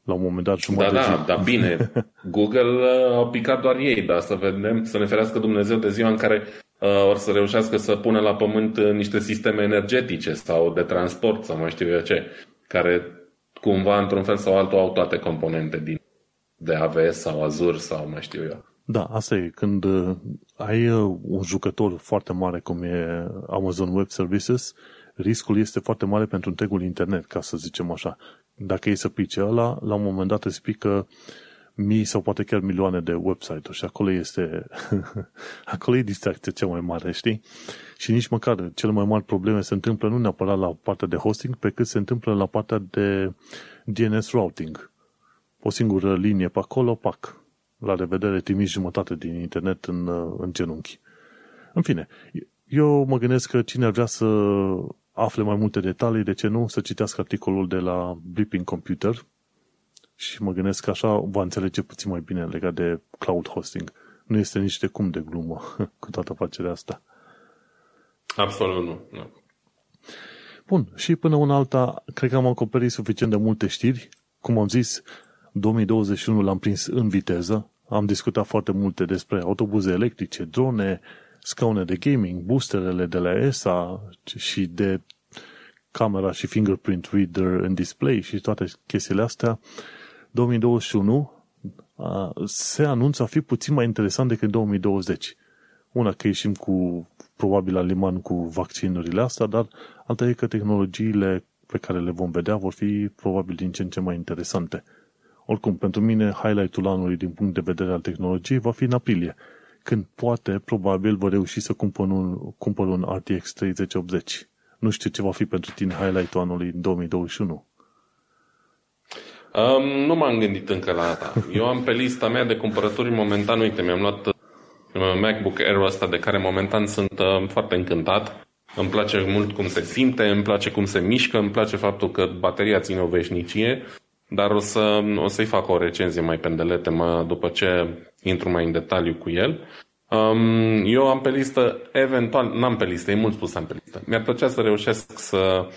la un moment dat jumătate Da, da, da, dar bine. Google uh, au picat doar ei, dar să vedem, să ne ferească Dumnezeu de ziua în care uh, or să reușească să pună la pământ uh, niște sisteme energetice sau de transport sau mai știu eu ce, care cumva într-un fel sau altul au toate componente din de AWS sau Azure sau mai știu eu. Da, asta e. Când uh, ai uh, un jucător foarte mare cum e Amazon Web Services, riscul este foarte mare pentru întregul internet, ca să zicem așa dacă e să pice ăla, la un moment dat îți pică mii sau poate chiar milioane de website-uri și acolo este acolo e distracția cea mai mare, știi? Și nici măcar cele mai mari probleme se întâmplă nu neapărat la partea de hosting, pe cât se întâmplă la partea de DNS routing. O singură linie pe acolo, pac. La revedere, trimiți jumătate din internet în, în genunchi. În fine, eu mă gândesc că cine ar vrea să afle mai multe detalii, de ce nu, să citească articolul de la Blipping Computer și mă gândesc că așa va înțelege puțin mai bine legat de cloud hosting. Nu este nici de cum de glumă cu toată afacerea asta. Absolut nu. nu. Bun, și până una alta, cred că am acoperit suficient de multe știri. Cum am zis, 2021 l-am prins în viteză. Am discutat foarte multe despre autobuze electrice, drone, scaune de gaming, boosterele de la ESA și de camera și fingerprint reader în display și toate chestiile astea, 2021 se anunță a fi puțin mai interesant decât 2020. Una că ieșim cu probabil la liman cu vaccinurile astea, dar alta e că tehnologiile pe care le vom vedea vor fi probabil din ce în ce mai interesante. Oricum, pentru mine, highlight-ul anului din punct de vedere al tehnologiei va fi în aprilie, când poate, probabil, vă reuși să cumpăr un, cumpăr un RTX 3080. Nu știu ce va fi pentru tine highlight-ul anului 2021. Um, nu m-am gândit încă la asta. Eu am pe lista mea de cumpărături momentan, uite, mi-am luat uh, MacBook Air ăsta de care momentan sunt uh, foarte încântat. Îmi place mult cum se simte, îmi place cum se mișcă, îmi place faptul că bateria ține o veșnicie, dar o, să, o să-i fac o recenzie mai pendelete mă, după ce intru mai în detaliu cu el. Um, eu am pe listă, eventual, n-am pe listă, e mult spus am pe listă. Mi-ar plăcea să reușesc să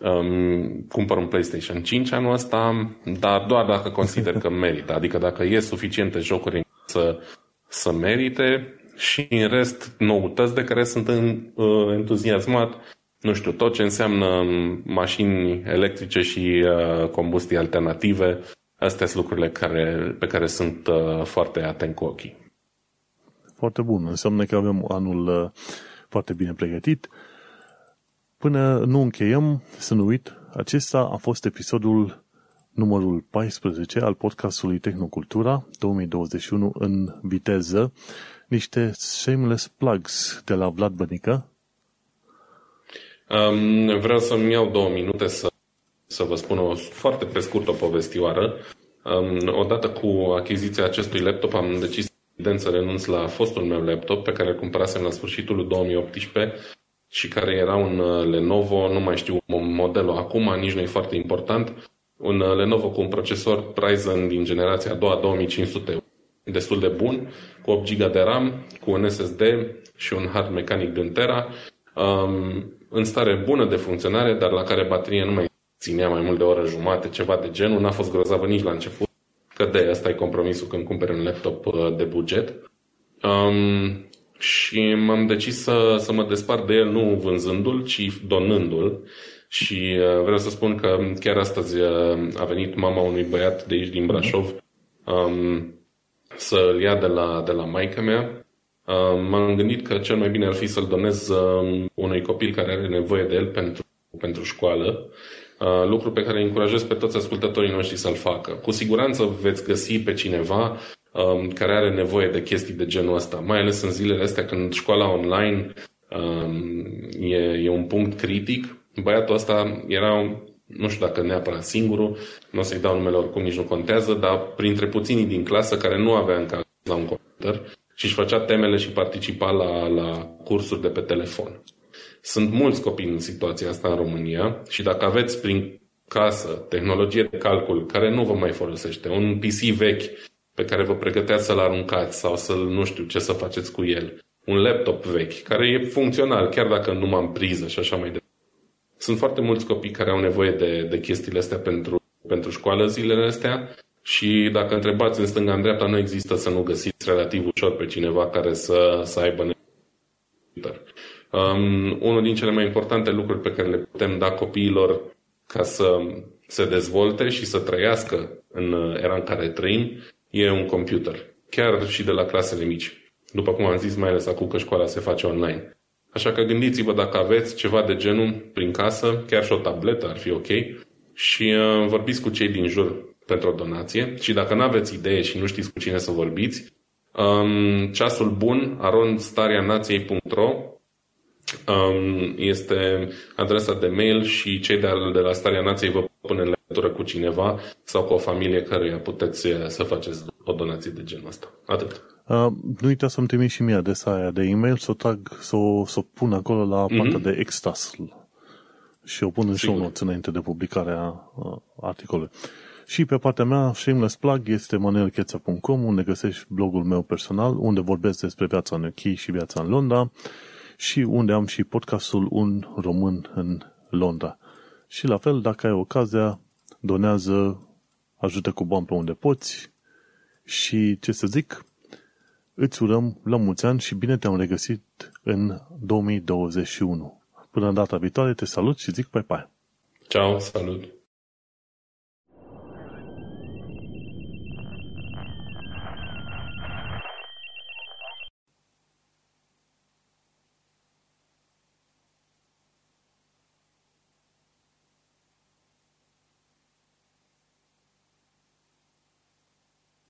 um, cumpăr un PlayStation 5 anul ăsta, dar doar dacă consider că merită. Adică dacă e suficiente jocuri să, să merite și în rest noutăți de care sunt în, uh, entuziasmat, nu știu, tot ce înseamnă mașini electrice și uh, combustii alternative, Astea sunt lucrurile care, pe care sunt uh, foarte atent cu ochii. Foarte bun. Înseamnă că avem anul uh, foarte bine pregătit. Până nu încheiem, să nu uit, acesta a fost episodul numărul 14 al podcastului Tehnocultura 2021 în viteză. Niște shameless plugs de la Vlad Bănică. Um, vreau să-mi iau două minute să să vă spun o foarte pe scurt o povestioară. Um, odată cu achiziția acestui laptop am decis evident să renunț la fostul meu laptop pe care îl cumpărasem la sfârșitul 2018 și care era un uh, Lenovo, nu mai știu modelul acum, nici nu e foarte important, un uh, Lenovo cu un procesor Ryzen din generația a doua 2500 destul de bun, cu 8 GB de RAM, cu un SSD și un hard mecanic de 1 tera, um, în stare bună de funcționare, dar la care bateria nu mai ținea mai mult de o oră jumate, ceva de genul, n-a fost grozavă nici la început, că de asta e compromisul când cumperi un laptop uh, de buget. Um, și m-am decis să, să mă despart de el nu vânzându-l, ci donându-l. Și uh, vreau să spun că chiar astăzi uh, a venit mama unui băiat de aici din Brașov um, să-l ia de la, de la maica mea. Um, m-am gândit că cel mai bine ar fi să-l donez um, unui copil care are nevoie de el pentru, pentru școală. Uh, lucru pe care îi încurajez pe toți ascultătorii noștri să-l facă. Cu siguranță veți găsi pe cineva um, care are nevoie de chestii de genul ăsta, mai ales în zilele astea când școala online um, e, e un punct critic. Băiatul ăsta era, nu știu dacă neapărat singurul, nu o să-i dau numele oricum, nici nu contează, dar printre puținii din clasă care nu avea încă la un computer și își făcea temele și participa la, la cursuri de pe telefon. Sunt mulți copii în situația asta în România și dacă aveți prin casă tehnologie de calcul care nu vă mai folosește, un PC vechi pe care vă pregăteați să-l aruncați sau să-l nu știu ce să faceți cu el. Un laptop vechi, care e funcțional, chiar dacă nu m-am priză și așa mai departe. Sunt foarte mulți copii care au nevoie de, de chestiile astea pentru, pentru școală zilele astea și dacă întrebați în stânga, în dreapta, nu există să nu găsiți relativ ușor pe cineva care să, să aibă nevoie. Um, unul din cele mai importante lucruri pe care le putem da copiilor ca să se dezvolte și să trăiască în era în care trăim e un computer, chiar și de la clasele mici. După cum am zis, mai ales acum că școala se face online. Așa că gândiți-vă dacă aveți ceva de genul prin casă, chiar și o tabletă ar fi ok, și uh, vorbiți cu cei din jur pentru o donație. Și dacă nu aveți idee și nu știți cu cine să vorbiți, um, ceasul bun aronstarianației.ro um, este adresa de mail și cei de, de la Starea Nației vă pun în legătură cu cineva sau cu o familie căruia puteți uh, să faceți o donație de genul ăsta. Atât. Uh, nu uita să-mi trimit și mie adresa aia de e-mail, să o, tag, să o, să o pun acolo la mm-hmm. partea de extras și o pun în show notes înainte de publicarea uh, articolului. Și pe partea mea, shameless plug este manuelcheța.com, unde găsești blogul meu personal, unde vorbesc despre viața în UK și viața în Londra și unde am și podcastul Un Român în Londra. Și la fel, dacă ai ocazia, donează, ajută cu bani pe unde poți și, ce să zic, îți urăm la mulți ani și bine te-am regăsit în 2021. Până în data viitoare, te salut și zic bye bye. Ciao, salut!